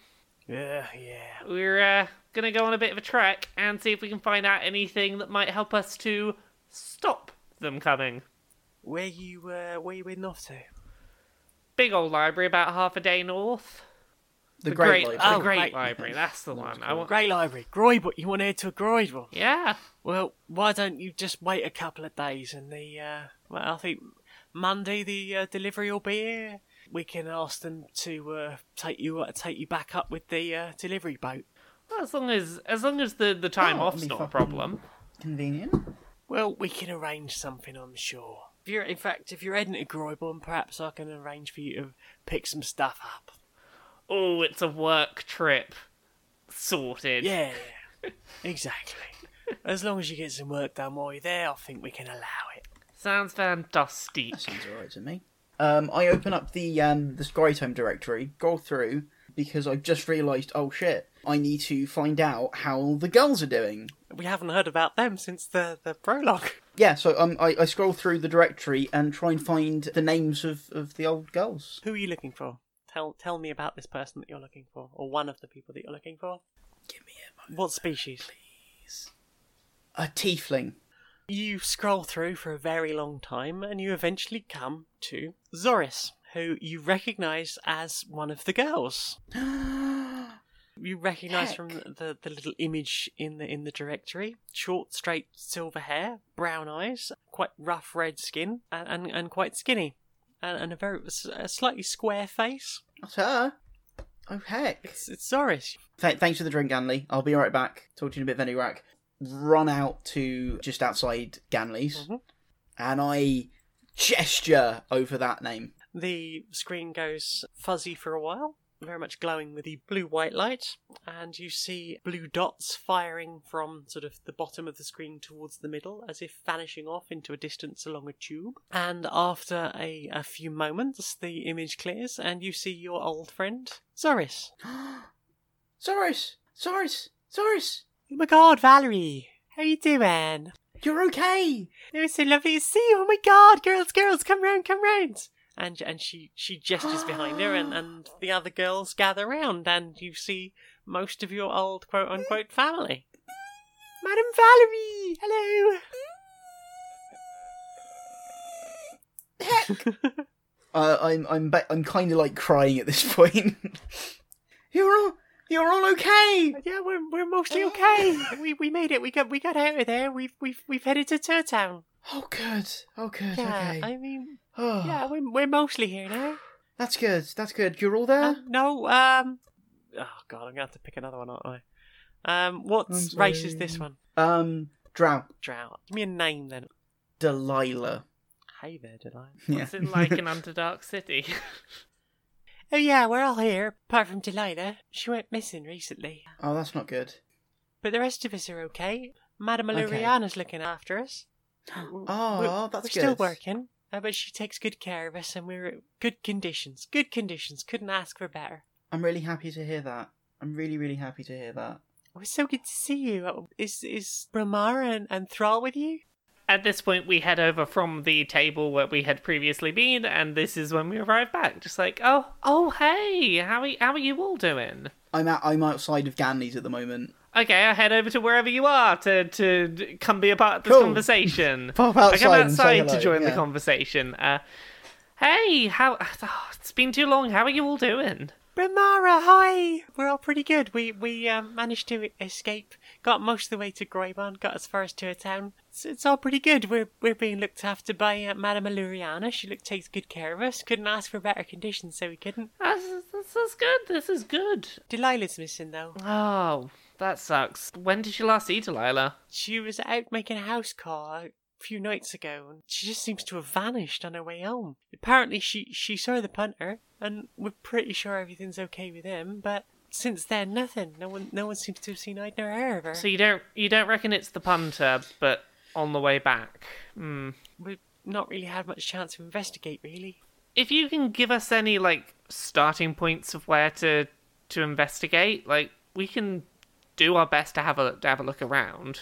Yeah, yeah. We're uh, gonna go on a bit of a trek and see if we can find out anything that might help us to stop them coming. Where you, uh, where you heading off to? Big old library, about half a day north. The, The great, great, library. the Oh, great great. library. That's the one. I want. Great library. Groyble. You want to head to a Groyble? Yeah. Well, why don't you just wait a couple of days and the, uh, well, I think Monday the uh, delivery will be here. We can ask them to uh, take you uh, take you back up with the uh, delivery boat. Well, as long as as long as the the time Oh, off's not a problem. Convenient. Well, we can arrange something, I'm sure. If you're, in fact, if you're heading to Groybon, perhaps I can arrange for you to pick some stuff up. Oh, it's a work trip. Sorted. Yeah, exactly. As long as you get some work done while you're there, I think we can allow it. Sounds fantastic. That sounds alright to me. Um, I open up the um the Great Home directory, go through because I've just realised, oh shit, I need to find out how the girls are doing. We haven't heard about them since the, the prologue. Yeah, so um, I, I scroll through the directory and try and find the names of, of the old girls. Who are you looking for? Tell tell me about this person that you're looking for, or one of the people that you're looking for. Give me a moment. What species? Please. A tiefling. You scroll through for a very long time, and you eventually come to Zoris, who you recognise as one of the girls. You recognise from the, the little image in the in the directory: short, straight, silver hair, brown eyes, quite rough red skin, and and, and quite skinny, and, and a very a slightly square face. That's her. Oh heck. It's it's Zoris. Th- thanks for the drink, Ganley. I'll be right back. Talk to you in a bit, Vendirak. Run out to just outside Ganley's, Mhm. and I gesture over that name. The screen goes fuzzy for a while, very much glowing with the blue white light, and you see blue dots firing from sort of the bottom of the screen towards the middle, as if vanishing off into a distance along a tube. And after a, a few moments, the image clears, and you see your old friend, Zoris. Zoris! Zoris! Zoris! Oh my god, Valerie! How are you doing? You're okay! It was so lovely to see you. Oh my god, girls, girls, come round, come round. And and she she gestures behind her, and and the other girls gather round, and you see most of your old quote unquote family. Madam Valerie, hello. Uh, I'm I'm ba- I'm kind of like crying at this point. you're all you're all okay. Yeah, we're we're mostly okay. we we made it. We got we got out of there. We've we've we've headed to Turtown. Oh good. Oh good. Yeah, okay. I mean, yeah, we're we're mostly here now. That's good. That's good. You're all there. Uh, no, um, oh god, I'm gonna have to pick another one, aren't I? Um, what I'm race is this one? Um, Drow. Drought. Give me a name then. Delilah. Hey there, Delilah. I? Yeah. What's it like in Underdark City? Oh yeah, we're all here, apart from Delilah. She went missing recently. Oh, that's not good. But the rest of us are okay. Madame Okay. Aluriana's looking after us. Oh, we're, that's we're still working, uh, but she takes good care of us, and we're at good conditions. Good conditions. Couldn't ask for better. I'm really happy to hear that. I'm really, really happy to hear that. It was so good to see you. Oh, Is is Brilmara and, and Thrall with you? At this point, we head over from the table where we had previously been, and this is when we arrive back. Just like, oh, oh, hey, how are, how are you all doing? I'm out, I'm outside of Ganley's at the moment. Okay, I head over to wherever you are to to come be a part of this Cool. conversation. Pop I outside come outside to join the conversation. Uh, hey, how? oh, it's been too long. How are you all doing? Brilmara, hi! We're all pretty good. We we um, managed to escape, got most of the way to Groybon, got as far as to a town. It's, it's all pretty good. We're we're being looked after by uh, Madame Aluriana. She look, takes good care of us. Couldn't ask for better conditions, so we couldn't. This is, this is good. This is good. Delilah's missing though. Oh, that sucks. When did you last see Delilah? She was out making a house call a few nights ago, and she just seems to have vanished on her way home. Apparently, she she saw the punter, and we're pretty sure everything's okay with him. But since then, nothing. No one no one seems to have seen either nor heard of her. So you don't you don't reckon it's the punter, but on the way back. Hmm. We've not really had much chance to investigate, really. If you can give us any like starting points of where to to investigate, like we can do our best to have a to have a look around.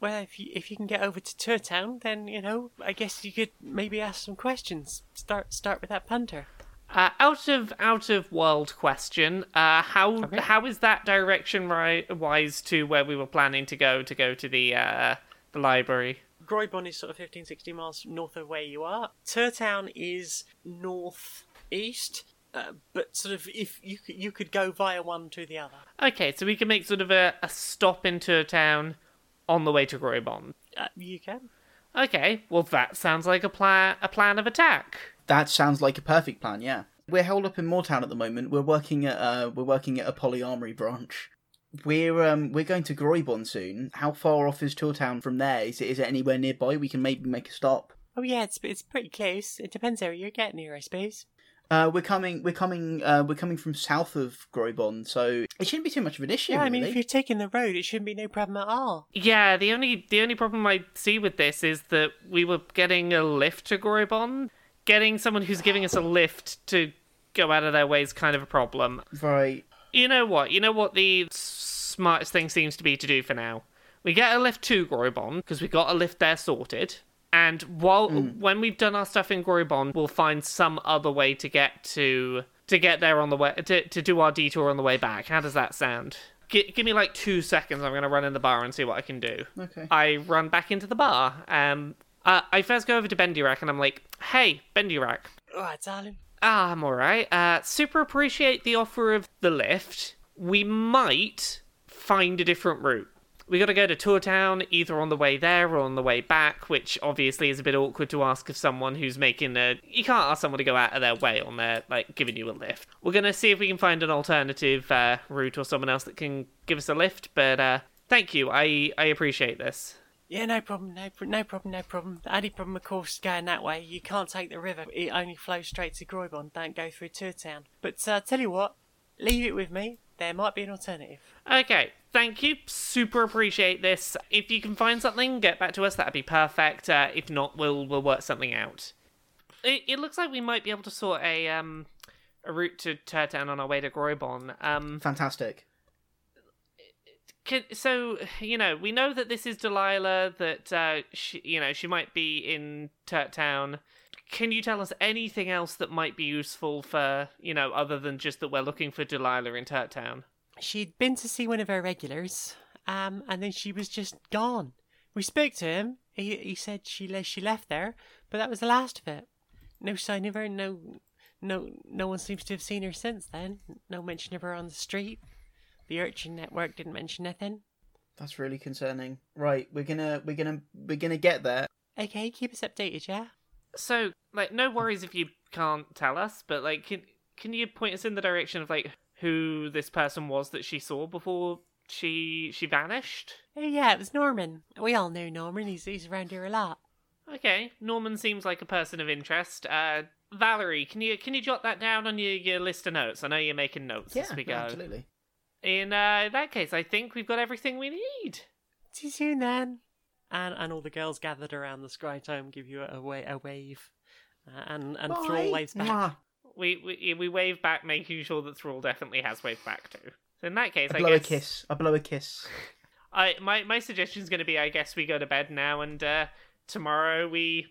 Well, if you if you can get over to Turtown, then you know, I guess you could maybe ask some questions. Start start with that punter. Uh, out of out of world question, uh, how Okay. how is that direction right wise to where we were planning to go to go to the uh, the library? Groybon is sort of 15, 16 miles north of where you are. Turtown is northeast, uh, but sort of if you could, you could go via one to the other. Okay, so we can make sort of a, a stop into a town on the way to Groybon. Uh, you can. Okay, well that sounds like a plan a plan of attack. That sounds like a perfect plan. Yeah, we're held up in Moortown at the moment. We're working at uh, we're working at a polyarmory branch. We're um we're going to Groybon soon. How far off is Turtown from there? Is it is it anywhere nearby? We can maybe make a stop. Oh yeah, it's it's pretty close. It depends how you're getting here, I suppose. Uh, we're coming we're coming uh, we're coming from south of Groybon, so it shouldn't be too much of an issue. Yeah, I mean, really. if you're taking the road, it shouldn't be no problem at all. Yeah, the only the only problem I see with this is that we were getting a lift to Groybon. Getting someone who's giving us a lift to go out of their way is kind of a problem. right. You know what? You know what the smartest thing seems to be to do for now? We get a lift to Groybon because we got a lift there sorted. And while when we've done our stuff in Groybon, we'll find some other way to get to to get there on the way to to do our detour on the way back. How does that sound? G- give me like two seconds. I'm gonna run in the bar and see what I can do. Okay. I run back into the bar. Um, uh, I first go over to Vendirak and I'm like, "Hey, Vendirak, Alright, darling. Ah, I'm alright. Uh, super appreciate the offer of the lift. We might find a different route. We gotta go to Turtown, either on the way there or on the way back, which obviously is a bit awkward to ask of someone who's making a. You can't ask someone to go out of their way on their, like, giving you a lift. We're gonna see if we can find an alternative uh, route or someone else that can give us a lift, but uh, thank you. I, I appreciate this. Yeah, no problem, no, no problem, no problem. The only problem, of course, going that way, you can't take the river. It only flows straight to Groybon, don't go through Turtown. But uh, tell you what, Leave it with me. There might be an alternative. Okay, thank you. Super appreciate this. If you can find something, get back to us. That'd be perfect. Uh, if not, we'll we'll work something out. It, it looks like we might be able to sort a um a route to Turtown on our way to Groybon. Um, Fantastic. can, so you know we know that this is Delilah. That uh, she, you know she might be in Turtown. Can you tell us anything else that might be useful for you know other than just that we're looking for Delilah in Turtown? She'd been to see one of her regulars, um, and then she was just gone. We spoke to him. He he said she le- she left there, but that was the last of it. No sign of her. No, no, no one seems to have seen her since then. No mention of her on the street. The urchin network didn't mention nothing. That's really concerning. Right, we're gonna we're gonna we're gonna get there. Okay, keep us updated, yeah. So, like, no worries if you can't tell us, but like, can can you point us in the direction of like who this person was that she saw before she she vanished? Oh, yeah, it was Norman. We all know Norman. He's he's around here a lot. Okay, Norman seems like a person of interest. Uh, Valerie, can you can you jot that down on your, your list of notes? I know you're making notes Yeah, as we go. yeah, absolutely. In uh, that case, I think we've got everything we need. See you soon then. And and all the girls gathered around the Scrytome give you a, wa- a wave, uh, and and Thrall waves back. Mwah. We, we we wave back, making sure that Thrall definitely has waved back too. So in that case, I I blow a kiss. I blow a kiss. I my my suggestion is going to be, I guess we go to bed now, and uh, tomorrow we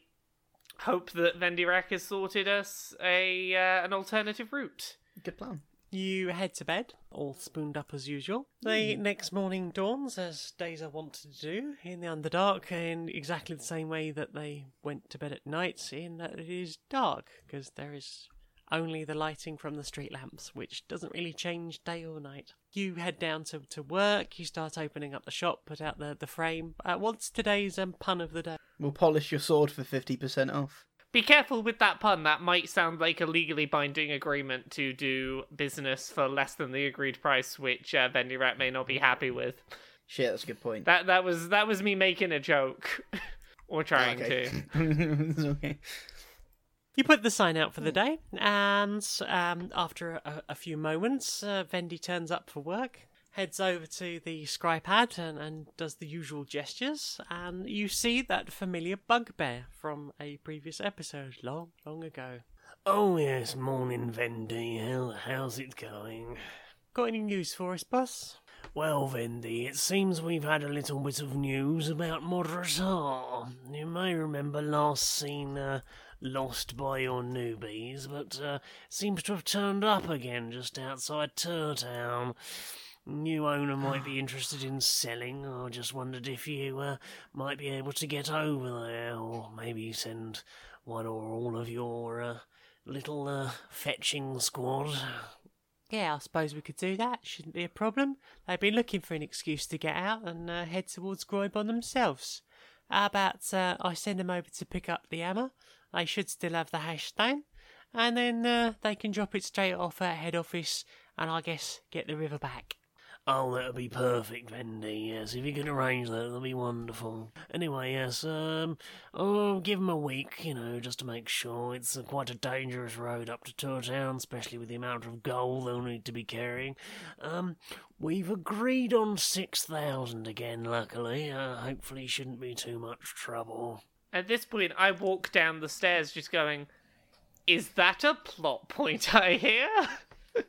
hope that Vendirak has sorted us a uh, an alternative route. Good plan. You head to bed, all spooned up as usual. The next morning dawns, as days are wont to do, in the Underdark, in exactly the same way that they went to bed at night, in that it is dark, because there is only the lighting from the street lamps, which doesn't really change day or night. You head down to, to work, you start opening up the shop, put out the, the frame. Uh, what's today's um, pun of the day? We'll polish your sword for fifty percent off. Be careful with that pun. That might sound like a legally binding agreement to do business for less than the agreed price, which uh, Vendirak may not be happy with. Shit, that's a good point. That that was that was me making a joke, or trying okay. to. Okay. You put the sign out for the day, and um, after a, a few moments, uh, Vendi turns up for work, heads over to the scrypad and, and does the usual gestures, and you see that familiar bugbear from a previous episode long, long ago. Oh yes, morning, Vendy. How, how's it going? Got any news for us, boss? Well, Vendy, it seems we've had a little bit of news about Modrazar. You may remember last seen uh, lost by your newbies, but uh, seems to have turned up again just outside Turtown. New owner might be interested in selling. I just wondered if you uh, might be able to get over there, or maybe send one or all of your uh, little uh, fetching squad. Yeah, I suppose we could do that. Shouldn't be a problem. They've been looking for an excuse to get out and uh, head towards Groybon themselves. How about uh, I send them over to pick up the hammer? They should still have the ash stone. And then uh, they can drop it straight off at head office and I guess get the river back. Oh, that'll be perfect, Vendy. Yes, if you can arrange that, that'll be wonderful. Anyway, yes, um, I'll give him a week, you know, just to make sure. It's uh, quite a dangerous road up to Turtown, especially with the amount of gold they'll need to be carrying. Um, we've agreed on six thousand again, luckily. Uh, hopefully, shouldn't be too much trouble. At this point, I walk down the stairs, just going, "Is that a plot point I hear?"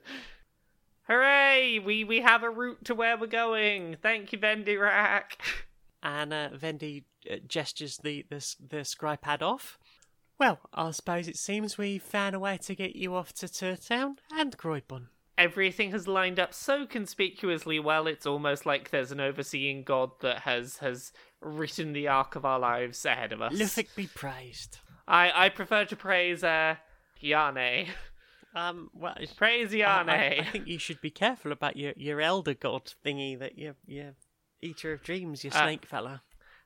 Hooray! We we have a route to where we're going. Thank you, Vendirak. And uh, Vendi uh, gestures the, the, the scrypad off. Well, I suppose it seems we've found a way to get you off to Turtown and Groybon. Everything has lined up so conspicuously well. It's almost like there's an overseeing god that has has written the arc of our lives ahead of us. Lufik be praised. I I prefer to praise uh Yane. Um, well, Praise I, Yane. I, I think you should be careful about your, your elder god thingy that you you eater of dreams, you Uh, snake fella.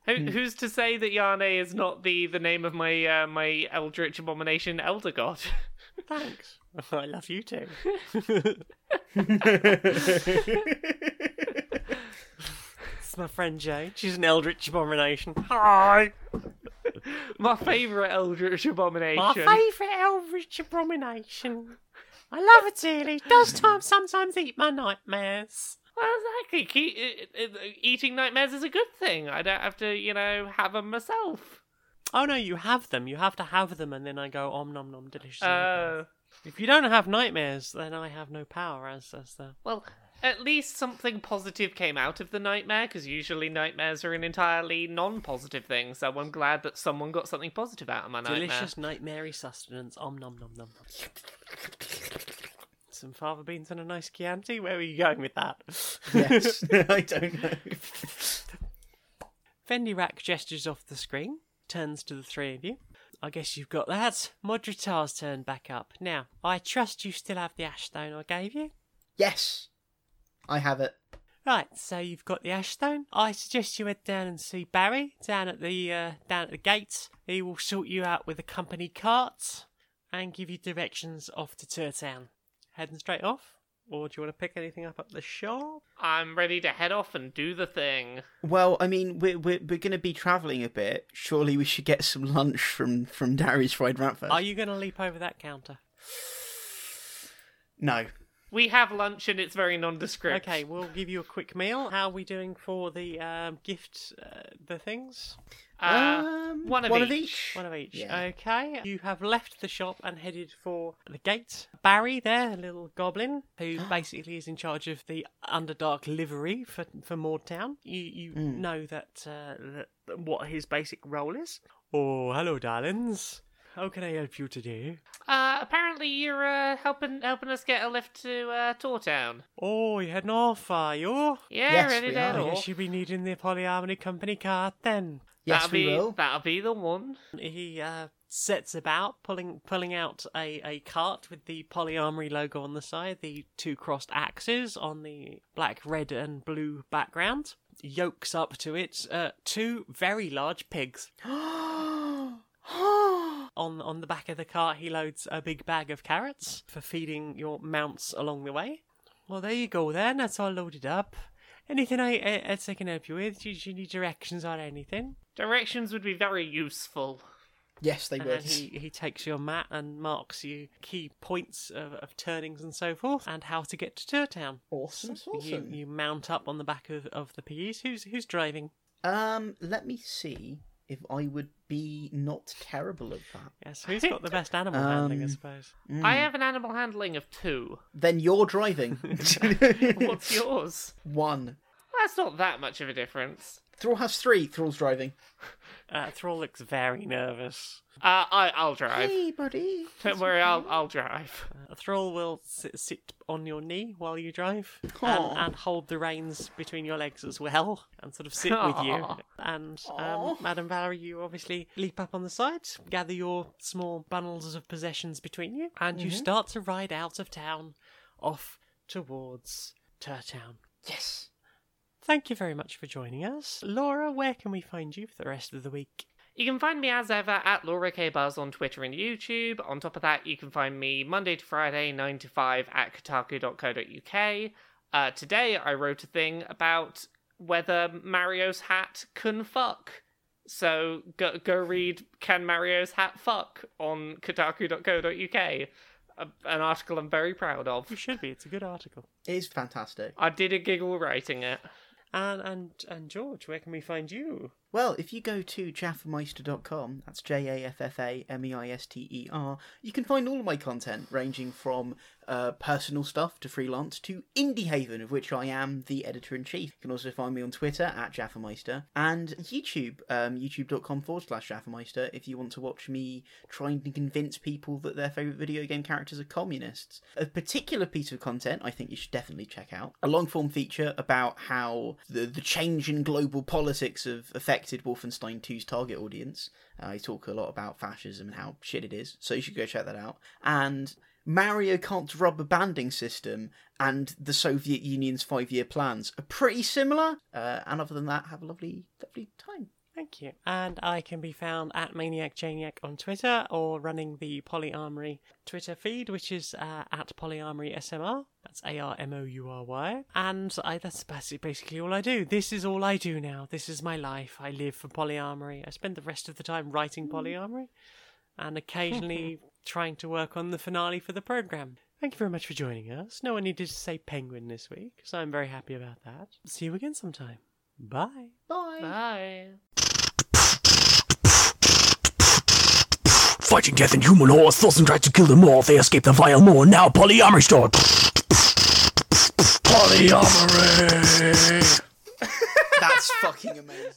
Who, who's to say that Yane is not the, the name of my uh, my eldritch abomination elder god? Thanks. I love you too. It's my friend Jane. She's an eldritch abomination. Hi. my favourite eldritch abomination. My favourite eldritch abomination. I love it, Teely. Does time sometimes eat my nightmares? Well, exactly. Eating nightmares is a good thing. I don't have to, you know, have them myself. Oh no, you have them. You have to have them, and then I go om nom nom delicious. Oh. if you don't have nightmares, then I have no power as as the. Well, at least something positive came out of the nightmare, because usually nightmares are an entirely non-positive thing. So I'm glad that someone got something positive out of my nightmare. Delicious nightmare sustenance. Om nom nom nom. Some fava beans and a nice Chianti. Where were you going with that? Yes, I don't know. Vendirak gestures off the screen, turns to the three of you. I guess you've got that. Modritar's turned back up. Now, I trust you still have the ash stone I gave you. Yes, I have it. Right, so you've got the ash stone. I suggest you head down and see Barry down at the uh, down at the gates. He will sort you out with a company cart and give you directions off to Turtown. Heading straight off, or do you want to pick anything up at the shop? I'm ready to head off and do the thing. Well, I mean, we're we're, we're going to be travelling a bit. Surely we should get some lunch from from Darius Fried Rat first. Are you going to leap over that counter? No. We have lunch and it's very nondescript. Okay, we'll give you a quick meal. How are we doing for the um, gift, uh, the things? Uh, Um, one of one each. of each. One of each. Yeah. Okay. You have left the shop and headed for the gate. Barry there, a little goblin, who basically is in charge of the Underdark livery for for Mordtown. You you know that, uh, that what his basic role is. Oh, hello, darlings. How can I help you today? Uh, apparently you're uh, helping helping us get a lift to uh, Turtown. Oh, you're heading off, are you? Yeah, Yes, ready we to head are. I off. guess you'll be needing the Polyarmory Company cart then. Yes, that'll we be, will. That'll be the one. He uh, sets about pulling pulling out a, a cart with the polyarmory logo on the side, the two crossed axes on the black, red, and blue background. Yokes up to it uh, two very large pigs. on on the back of the cart, he loads a big bag of carrots for feeding your mounts along the way. Well, there you go. Then that's all loaded up. Anything I, I, else I can help you with? Do you need directions on anything? Directions would be very useful. Yes, they would. He, he takes your map and marks you key points of, of turnings and so forth, and how to get to Turtown. Awesome, You, awesome. you mount up on the back of, of the piggies. Who's who's driving? Um, let me see if I would be not terrible at that. Yes, who's got the best animal handling? I Um, suppose. I have an animal handling of two. Then you're driving. What's yours? One. That's not that much of a difference. Thrall has three. Thrall's driving. Uh, Thrall looks very nervous. Uh, I I'll drive. Hey, buddy. Don't worry, I'll I'll drive. Uh, Thrall will sit, sit on your knee while you drive Aw. and, and hold the reins between your legs as well and sort of sit with you. Aw. And Aw. um, Madam Valerie, you obviously leap up on the side, gather your small bundles of possessions between you, and you start to ride out of town off towards Turtown. Yes. Thank you very much for joining us. Laura, where can we find you for the rest of the week? You can find me as ever at Laura K Buzz on Twitter and YouTube. On top of that, you can find me Monday to Friday, 9 to 5 at kotaku.co.uk. Uh, today, I wrote a thing about whether Mario's hat can fuck. So go, go read Can Mario's Hat Fuck on kotaku.co.uk. A, an article I'm very proud of. You should be. It's a good article. It is fantastic. I did a giggle writing it. And and and George, where can we find you? Well, if you go to jaffameister.com, that's J A F F A M E I S T E R, you can find all of my content, ranging from uh, personal stuff to freelance to Indie Haven, of which I am the editor in chief. You can also find me on Twitter at Jaffameister and YouTube, um, youtube.com forward slash Jaffameister, if you want to watch me trying to convince people that their favourite video game characters are communists. A particular piece of content I think you should definitely check out a long form feature about how the, the change in global politics have affected Wolfenstein 2's target audience. Uh, I talk a lot about fascism and how shit it is, so you should go check that out. And Mario Kart's rubber banding system and the Soviet Union's five year plans are pretty similar. Uh, and other than that, have a lovely, lovely time. Thank you. And I can be found at Maniac Janiac on Twitter or running the Polyarmory Twitter feed, which is uh, at Polyarmory SMR. That's A R M O U R Y. And I, that's basically all I do. This is all I do now. This is my life. I live for Polyarmory. I spend the rest of the time writing Polyarmory and occasionally trying to work on the finale for the program. Thank you very much for joining us. No one needed to say penguin this week, so I'm very happy about that. See you again sometime. Bye. Bye. Fighting death and human horse, Thorson tries to kill them all. They escape the vile moor. Now polyamory store. polyamory. That's fucking amazing.